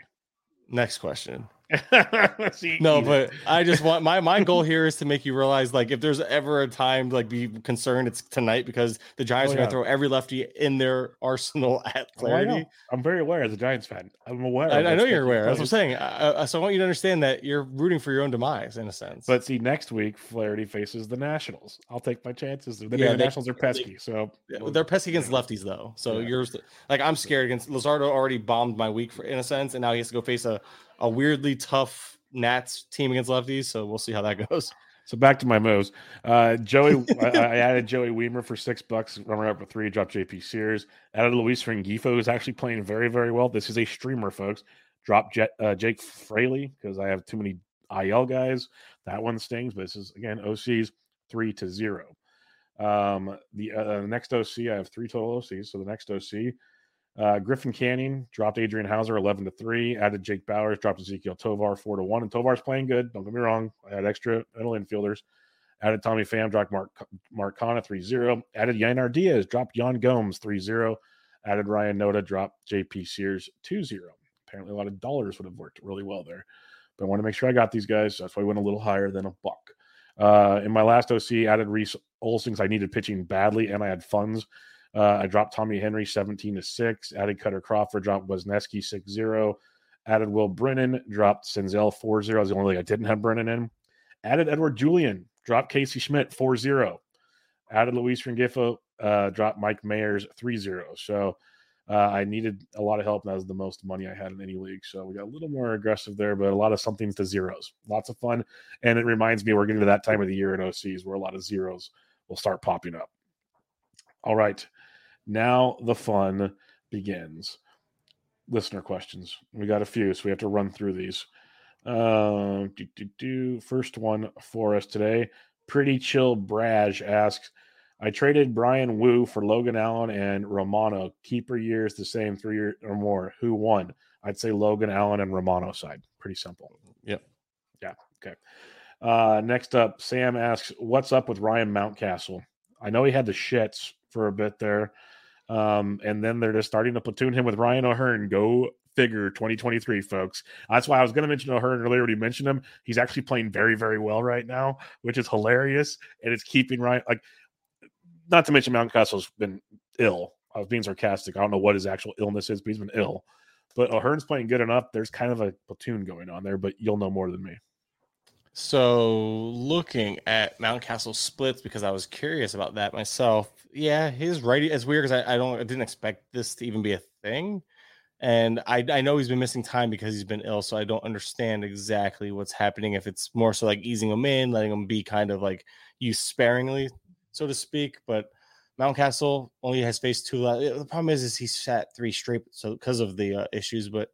Next question. no, but I just want my my goal here is to make you realize like if there's ever a time to like be concerned, it's tonight because the Giants oh, are gonna throw every lefty in their arsenal at oh, Flaherty. Oh, I'm very aware as a Giants fan. I'm aware. I, I know you're aware. That's what I'm saying. I, so I want you to understand that you're rooting for your own demise in a sense. But see, next week Flaherty faces the Nationals. I'll take my chances. The, yeah, the they, Nationals are pesky, they, so they're pesky against lefties though. So yeah. yours, like I'm scared against Luzardo. Already bombed my week for, in a sense, and now he has to go face a a weirdly tough Nats team against lefties. So we'll see how that goes. So back to my moves. Uh, Joey, I, I, added Joey Wiemer for six bucks, runner up for three, dropped JP Sears. Added Luis Rengifo, who's actually playing very, very well. This is a streamer, folks. Drop Jet, uh, Jake Fraley because I have too many IL guys. That one stings, but this is again OCs three to zero. Um, the uh, next OC, I have three total OCs. So the next OC, uh, Griffin Canning dropped Adrian Houser 11 to 3, added Jake Bauers, dropped Ezequiel Tovar 4 to 1. And Tovar's playing good. Don't get me wrong. I had extra middle infielders. Added Tommy Pham, dropped Mark, Mark Canha 3 0. Added Yainer Diaz, dropped Yan Gomes 3 0. Added Ryan Noda, dropped JP Sears 2 0. Apparently, a lot of dollars would have worked really well there. But I want to make sure I got these guys. That's why I went a little higher than a buck. Uh, in my last OC, added Reese because I needed pitching badly and I had funds. Uh, I dropped Tommy Henry 17 to 6, added Kutter Crawford, dropped Wesneski 6 0, added Will Brennan, dropped Senzel 4 0. was the only league I didn't have Brennan in. Added Edouard Julien, dropped Casey Schmitt 4 0. Added Luis Rengifo, uh, dropped Mike Mayers 3 0. So uh, I needed a lot of help. And that was the most money I had in any league. So we got a little more aggressive there, but a lot of somethings to zeros. Lots of fun. And it reminds me, we're getting to that time of the year in OCs where a lot of zeros will start popping up. All right. Now the fun begins. Listener questions. We got a few, so we have to run through these. Uh, do, do, do. First one for us today. Pretty chill Braj asks, I traded Bryan Woo for Logan Allen and Romano. Keeper years the same, three or more. Who won? I'd say Logan Allen and Romano side. Pretty simple. Yep. Yeah. Okay. Uh, next up, Sam asks, "What's up with Ryan Mountcastle? I know he had the shits for a bit there. Um, and then they're just starting to platoon him with Ryan O'Hearn. Go figure 2023, folks. That's why I was going to mention O'Hearn earlier when you mentioned him. He's actually playing very, very well right now, which is hilarious. And it's keeping Ryan like not to mention Mountcastle's been ill. I was being sarcastic. I don't know what his actual illness is, but he's been ill. But O'Hearn's playing good enough. There's kind of a platoon going on there, but you'll know more than me. So looking at Mountcastle splits because I was curious about that myself. Yeah, his righty is weird because I, I don't I didn't expect this to even be a thing. And I, I know he's been missing time because he's been ill, so I don't understand exactly what's happening. If it's more so like easing him in, letting him be kind of like used sparingly, so to speak. But Mountcastle only has faced two. The problem is, is he's sat three straight, so because of the uh, issues. But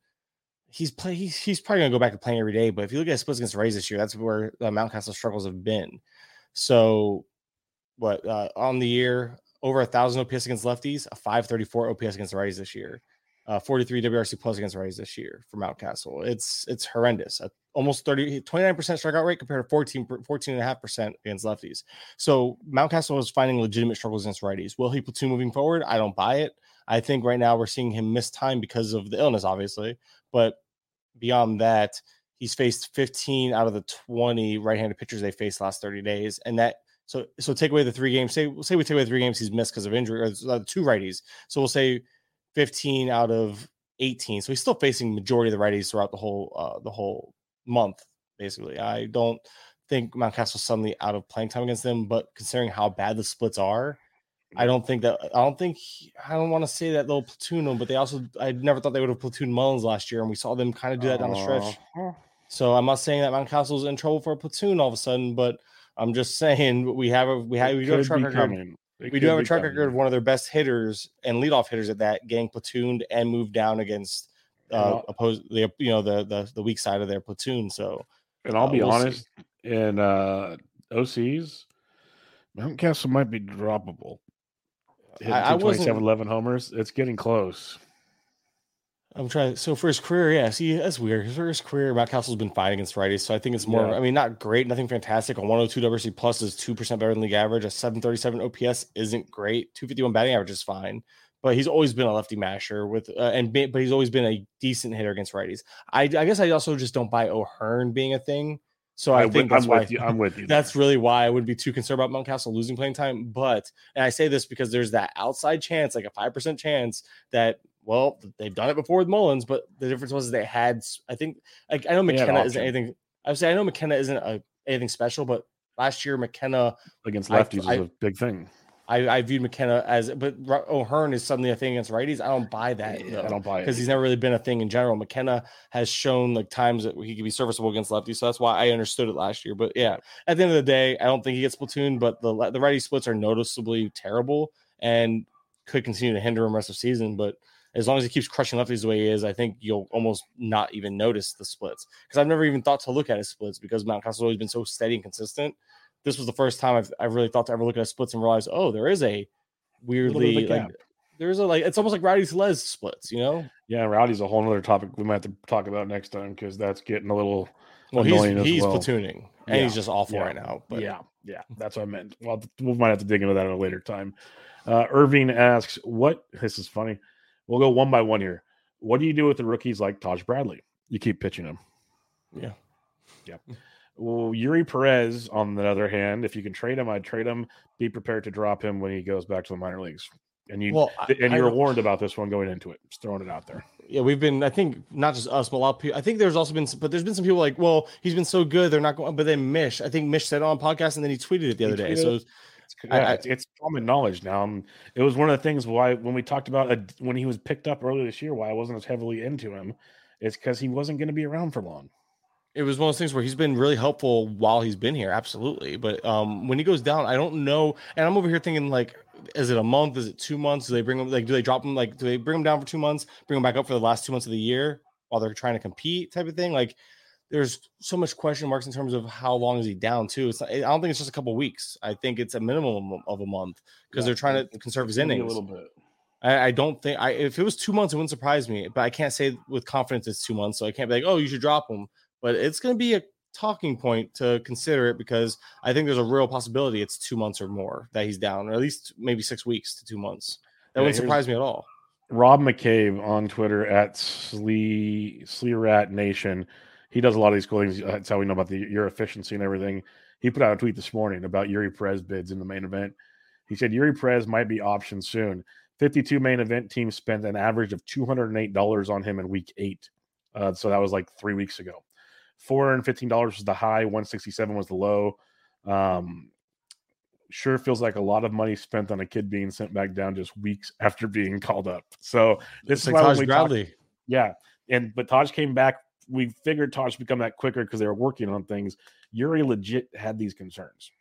he's play he's, he's probably gonna go back to playing every day. But if you look at his splits against Rays this year, that's where uh, Mountcastle struggles have been. So, what uh, on the year over a thousand OPS against lefties, a 534 OPS against righties this year uh, 43 WRC plus against Rays this year for Mountcastle. It's it's horrendous. almost 30 29% strikeout rate compared to 14 14.5% against lefties. So Mountcastle is finding legitimate struggles against righties. Will he platoon moving forward? I don't buy it. I think right now we're seeing him miss time because of the illness, obviously. But beyond that, he's faced 15 out of the 20 right-handed pitchers they faced last 30 days. And that so so take away the three games. Say we'll say we take away three games he's missed because of injury or two righties. So we'll say 15 out of 18. So he's still facing majority of the righties throughout the whole uh, the whole month. Basically, I don't think Mountcastle's suddenly out of playing time against them, but considering how bad the splits are, I don't think that I don't think I don't want to say that they'll platoon them, but they also I never thought they would have platooned Mullins last year, and we saw them kind of do that down the stretch. So I'm not saying that Mountcastle's in trouble for a platoon all of a sudden, but I'm just saying we have a we have we do have a track record. We do have a track record of one of their best hitters and leadoff hitters at that getting platooned and moved down against uh, opposed the you know the, the the weak side of their platoon. So, and I'll uh, be we'll honest, see. in uh, OCs, Mountcastle might be droppable. Hitting I, I 27 11 homers. It's getting close. I'm trying. So for his career, yeah. See, that's weird. For his career, Mountcastle's been fighting against righties, so I think it's more. Yeah. I mean, not great, nothing fantastic. A 102 WRC plus is two percent better than league average. A 737 OPS isn't great. 251 batting average is fine, but he's always been a lefty masher with, uh, and but he's always been a decent hitter against righties. I, I guess I also just don't buy O'Hearn being a thing. So I, I think that's I'm why with you. I'm with you. That's really why I would be too concerned about Mountcastle losing playing time. But and I say this because there's that outside chance, like a five percent chance that well, they've done it before with Mullins, but the difference was they had. I think I, I know McKenna isn't anything. I would say I know McKenna isn't a, anything special, but last year McKenna against lefties I, was a big thing. I, I viewed McKenna as, but O'Hearn is suddenly a thing against righties. I don't buy that. Yeah, I don't buy it because he's never really been a thing in general. McKenna has shown like times that he could be serviceable against lefties, so that's why I understood it last year. But yeah, at the end of the day, I don't think he gets platoon, but the the righty splits are noticeably terrible and could continue to hinder him rest of season. But as long as he keeps crushing lefties the way he is, I think you'll almost not even notice the splits. Because I've never even thought to look at his splits because Mountcastle's always been so steady and consistent. This was the first time I've, I've really thought to ever look at splits and realize, oh, there is a weirdly a like there's a like it's almost like Rowdy Tellez splits, you know? Yeah, Rowdy's a whole other topic we might have to talk about next time because that's getting a little well. He's he's well. platooning and yeah. he's just awful yeah. right now. But yeah, yeah, that's what I meant. Well, we might have to dig into that at a later time. Uh, Irving asks, "What? This is funny. We'll go one by one here. What do you do with the rookies like Taj Bradley? You keep pitching them. Yeah. Yeah. Well, Eury Perez, on the other hand, if you can trade him, I'd trade him. Be prepared to drop him when he goes back to the minor leagues. And you well, and you were warned about this one going into it. Just throwing it out there. Yeah, we've been. I think not just us, but a lot of people. I think there's also been, some, but there's been some people like, well, he's been so good, they're not going. But then Mish, I think Mish said on podcast, and then he tweeted it the other day. So yeah, I, it's, it's, common knowledge now. Um, it was one of the things why when we talked about a, when he was picked up earlier this year, why I wasn't as heavily into him. It's because he wasn't going to be around for long. It was one of those things where he's been really helpful while he's been here, absolutely. But um, when he goes down, I don't know. And I'm over here thinking like, is it a month? Is it two months? Do they bring him like? Do they drop him like? Do they bring him down for two months? Bring him back up for the last two months of the year while they're trying to compete, type of thing? Like, there's so much question marks in terms of how long is he down too. It's not, I don't think it's just a couple weeks. I think it's a minimum of a month because yeah, they're trying to conserve his innings a little bit. I, I, don't think I if it was two months, it wouldn't surprise me. But I can't say with confidence it's two months, so I can't be like, oh, you should drop him. But it's going to be a talking point to consider it because I think there's a real possibility it's two months or more that he's down, or at least maybe six weeks to two months. That yeah, wouldn't surprise me at all. Rob McCabe on Twitter at Slee Rat Nation he does a lot of these cool things. That's how we know about the your efficiency and everything. He put out a tweet this morning about Eury Perez bids in the main event. He said Eury Perez might be optioned soon. 52 main event teams spent an average of $208 on him in week eight. Uh, so that was like three weeks ago. $415 was the high, 167 was the low. Um, sure feels like a lot of money spent on a kid being sent back down just weeks after being called up. So this It's is like why we talk- yeah, and but Taj came back. We figured Taj would become that quicker because they were working on things. Eury legit had these concerns.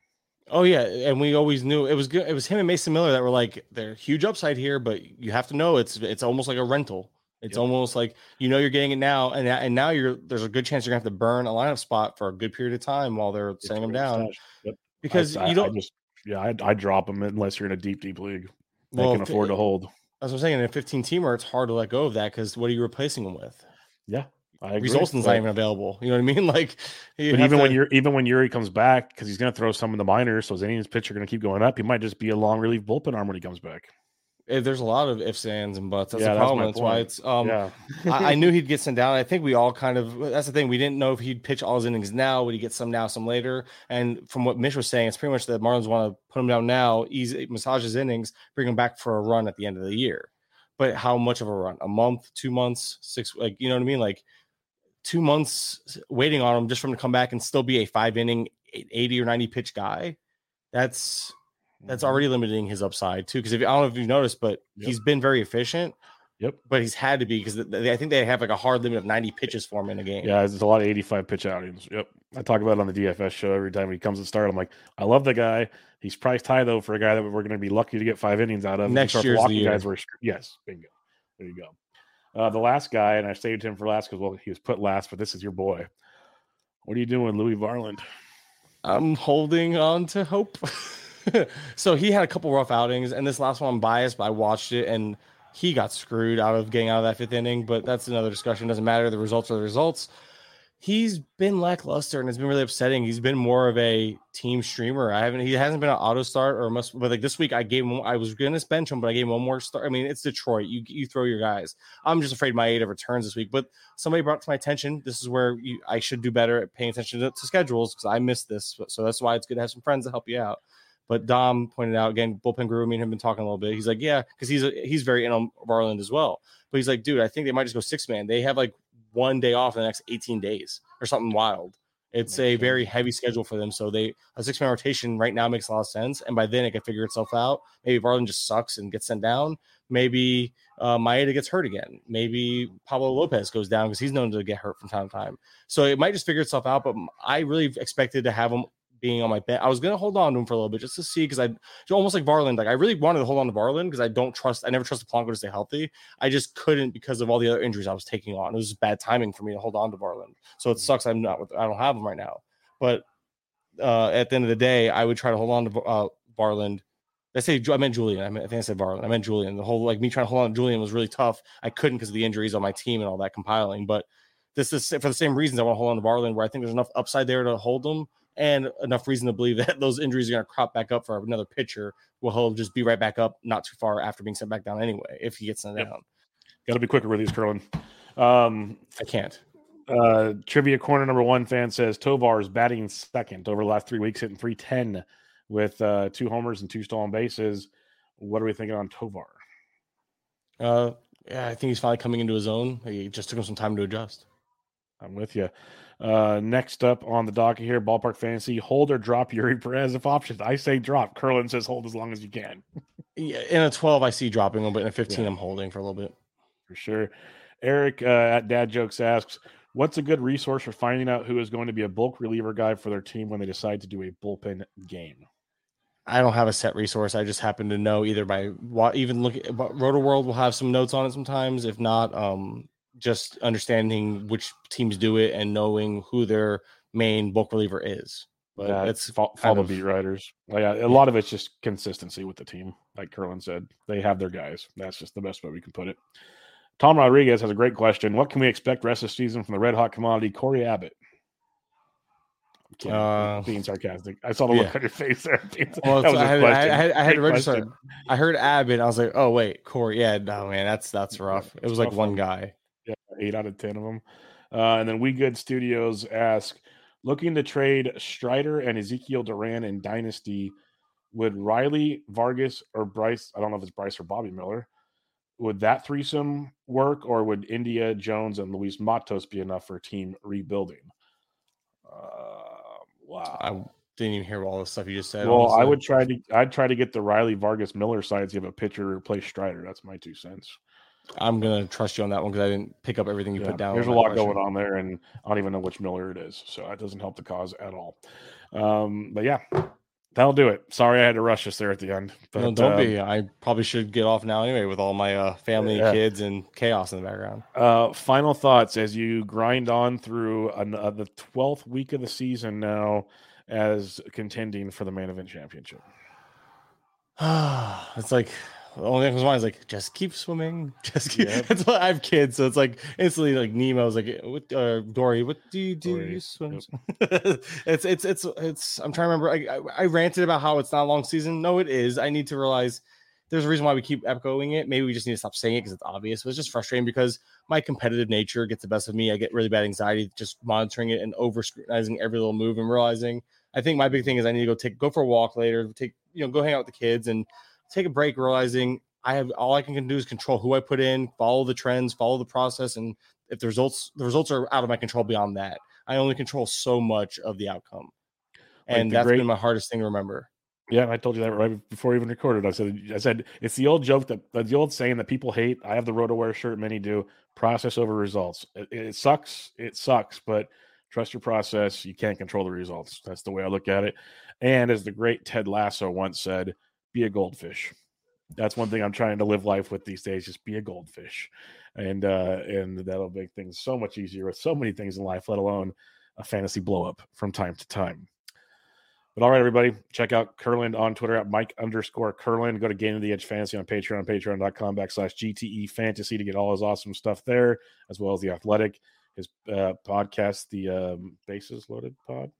Oh yeah, and we always knew it was good. It was him and Mason Miller that were like, they're huge upside here, but you have to know it's it's almost like a rental. It's Yep. almost like you know you're getting it now, and and now you're there's a good chance you're gonna have to burn a lineup spot for a good period of time while they're It's him really down Yep. because I, you don't. I just yeah, I I drop them unless you're in a deep deep league. They well, can afford to hold. As I'm saying, in a 15 teamer, it's hard to let go of that because what are you replacing them with? Yeah, I agree. But, not even available. You know what I mean? Like, but even when you're even when Eury comes back because he's going to throw some in the minors, so his innings pitch are going to keep going up. He might just be a long relief bullpen arm when he comes back. Eh, there's a lot of ifs, ands, and buts. That's Yeah, the that's problem. my That's, why it's um. yeah, I, I knew he'd get sent down. I think we all kind of that's the thing. We didn't know if he'd pitch all his innings now. Would he get some now, some later? And from what Mitch was saying, it's pretty much that Marlins want to put him down now, ease massage his innings, bring him back for a run at the end of the year. But how much of a run? A month, two months, six? Like you know what I mean? Like two months waiting on him just for him to come back and still be a five inning, eighty or ninety pitch guy. That's that's Mhm. already limiting his upside too. Because if I don't know if you've noticed, but Yep. he's been very efficient. Yep. But he's had to be because I think they have like a hard limit of 90 pitches for him in a game. Yeah, it's a lot of 85 pitch outings. Yep. I talk about it on the DFS show every time he comes to start. I'm like, I love the guy. He's priced high though for a guy that we're going to be lucky to get five innings out of. Next year's the year. guys. We're yes, bingo. There you go. Uh, the last guy, and I saved him for last because well, he was put last, but this is your boy. What are you doing, Louie Varland? I'm holding on to hope. so he had a couple rough outings, and this last one I'm biased, but I watched it and he got screwed out of getting out of that fifth inning. But that's another discussion. Doesn't matter. The results are the results. He's been lackluster and it's been really upsetting. He's been more of a team streamer. I haven't. He hasn't been an auto start or must. But like this week, I gave him. I was to bench him, but I gave him one more start. I mean, it's Detroit. You you throw your guys. I'm just afraid my eight of returns this week. But somebody brought to my attention. This is where you, I should do better at paying attention to, to schedules because I missed this. So that's why it's good to have some friends to help you out. But Dom pointed out again, bullpen guru. Me and him been talking a little bit. He's like, yeah, because he's a, he's very in on Varland as well. But he's like, dude, I think they might just go six man. They have like one day off in the next 18 days or something wild. It's a very heavy schedule for them. So they a six man rotation right now makes a lot of sense. And by then it can figure itself out. Maybe Varland just sucks and gets sent down. Maybe uh, Maeda gets hurt again. Maybe Pablo Lopez goes down because he's known to get hurt from time to time. So it might just figure itself out. But I really expected to have him being on my bet. I was going to hold on to him for a little bit just to see because I almost like Varland. Like I really wanted to hold on to Varland because I don't trust. I never trust Polanco to stay healthy. I just couldn't because of all the other injuries I was taking on. It was just bad timing for me to hold on to Varland. So it sucks. I'm not. with I don't have him right now. But uh, at the end of the day, I would try to hold on to uh, Varland. I say I meant Julien. I, meant, I think I said Varland. I meant Julien. The whole like me trying to hold on to Julien was really tough. I couldn't because of the injuries on my team and all that compiling. But this is for the same reasons I want to hold on to Varland, where I think there's enough upside there to hold them and enough reason to believe that those injuries are going to crop back up for another pitcher. Will he'll just be right back up, not too far after being sent back down anyway, if he gets sent Yep. down. Got to be quicker with these, Kurland. Um, I can't. uh, trivia corner number one fan says Tovar is batting second over the last three weeks, hitting 310 with uh, two homers and two stolen bases. What are we thinking on Tovar? Uh, yeah, I think he's finally coming into his own. He just took him some time to adjust. I'm with you. Uh, next up on the docket here, ballpark fantasy, hold or drop Eury Perez if options. I say drop. Kurland says hold as long as you can Yeah, in a 12, I see dropping him, but in a 15, Yeah. I'm holding for a little bit. for sure. Eric uh, at Dad Jokes asks, "What's a good resource for finding out who is going to be a bulk reliever guy for their team when they decide to do a bullpen game?" I don't have a set resource. I just happen to know either by what even look at Roto World will have some notes on it sometimes. If not, um, just understanding which teams do it and knowing who their main bulk reliever is. But Yeah, it's follow of- beat writers. Yeah, a lot of it's just consistency with the team. Like Kurland said, they have their guys. That's just the best way we can put it. Tom Rodriguez has a great question. What can we expect rest of the season from the red hot commodity Cory Abbott? Uh, being sarcastic. I saw the look yeah. on your face there. Well, That was so I, had, I, had, I had to register. I heard Abbott. I was like, oh wait, Corey. Yeah, no man, that's that's rough. It was like one. guy. Eight out of ten of them. Uh, and then We Good Studios ask, looking to trade Strider and Ezequiel Duran in Dynasty. would Riley Vargas or Bryce? I don't know if it's Bryce or Bobby Miller. Would that threesome work, or would India Jones and Luis Matos be enough for team rebuilding? Uh, wow. I didn't even hear all the stuff you just said. Well, I would try to. I'd try to get the Riley Vargas Miller side to have a pitcher to replace Strider. That's my two cents. I'm gonna trust you on that one because I didn't pick up everything you Yeah, put down. There's a lot question. going on there, and I don't even know which Miller it is, so that doesn't help the cause at all. Um, but yeah, that'll do it. Sorry, I had to rush us there at the end. But, no, don't uh, be. I probably should get off now anyway with all my uh, family Yeah. kids and chaos in the background. Uh, final thoughts as you grind on through an, uh, the twelfth week of the season now, as contending for the main event championship. it's like the only thing that comes to mind is like just keep swimming, just keep. Yep. It's like I have kids, so it's like instantly like Nemo's like, "What, uh, Dory? What do you do? Dory, You swim?" yep. it's it's it's it's. I'm trying to remember. I, I I ranted about how it's not a long season. No, it is. I need to realize there's a reason why we keep echoing it. Maybe we just need to stop saying it because it's obvious. But it's just frustrating because my competitive nature gets the best of me. I get really bad anxiety just monitoring it and over scrutinizing every little move and realizing. I think my big thing is I need to go take go for a walk later, take you know go hang out with the kids and take a break, realizing I have all I can do is control who I put in, follow the trends, follow the process, and if the results the results are out of my control beyond that, I only control so much of the outcome, Like and the that's great- been my hardest thing to remember. Yeah, I told you that right before we even recorded. I said, I said it's the old joke that the old saying that people hate. I have the RotoWire shirt, many do. Process over results. It, it sucks. It sucks, but trust your process. You can't control the results. That's the way I look at it. And as the great Ted Lasso once said, "Be a goldfish." That's one thing I'm trying to live life with these days. Just be a goldfish, and uh, and that'll make things so much easier with so many things in life, let alone a fantasy blow up from time to time. But all right, everybody, check out Kurland on Twitter at Mike underscore Kurland. Go to Game of the Edge Fantasy on Patreon, patreon.com backslash GTE Fantasy to get all his awesome stuff there, as well as the Athletic, his uh, podcast, the um, Bases Loaded Pod.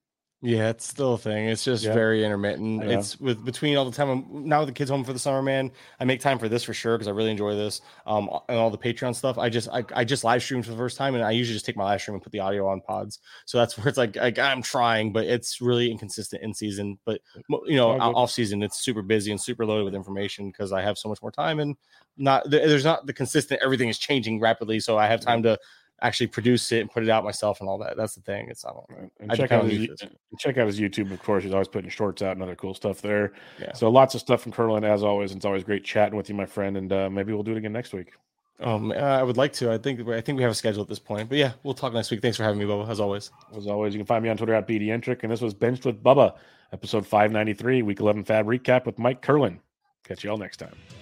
Yeah, it's still a thing. It's just Yeah. very intermittent. Yeah. It's with between all the time. I'm, now with the kids home for the summer, man, I make time for this for sure because I really enjoy this. Um, and all the Patreon stuff. I just I, I just live stream for the first time, and I usually just take my live stream and put the audio on pods. So that's where it's like, like I'm trying, but it's really inconsistent in season. But you know, off season, it's super busy and super loaded with information because I have so much more time and not there's not the consistent. Everything is changing rapidly, so I have time to actually produce it and put it out myself and all that. That's the thing. It's not. And I check out, his, you Yo- for this. and check out his YouTube, of course. He's always putting shorts out and other cool stuff there. Yeah. So lots of stuff from Kurland, as always. And it's always great chatting with you, my friend. And uh, maybe we'll do it again next week. Um, I would like to. I think I think we have a schedule at this point. But yeah, we'll talk next week. Thanks for having me, Bubba, as always. As always, you can find me on Twitter at BDentrek. And this was Benched with Bubba, episode 593, week 11 FAAB recap with Mike Kurland. Catch you all next time.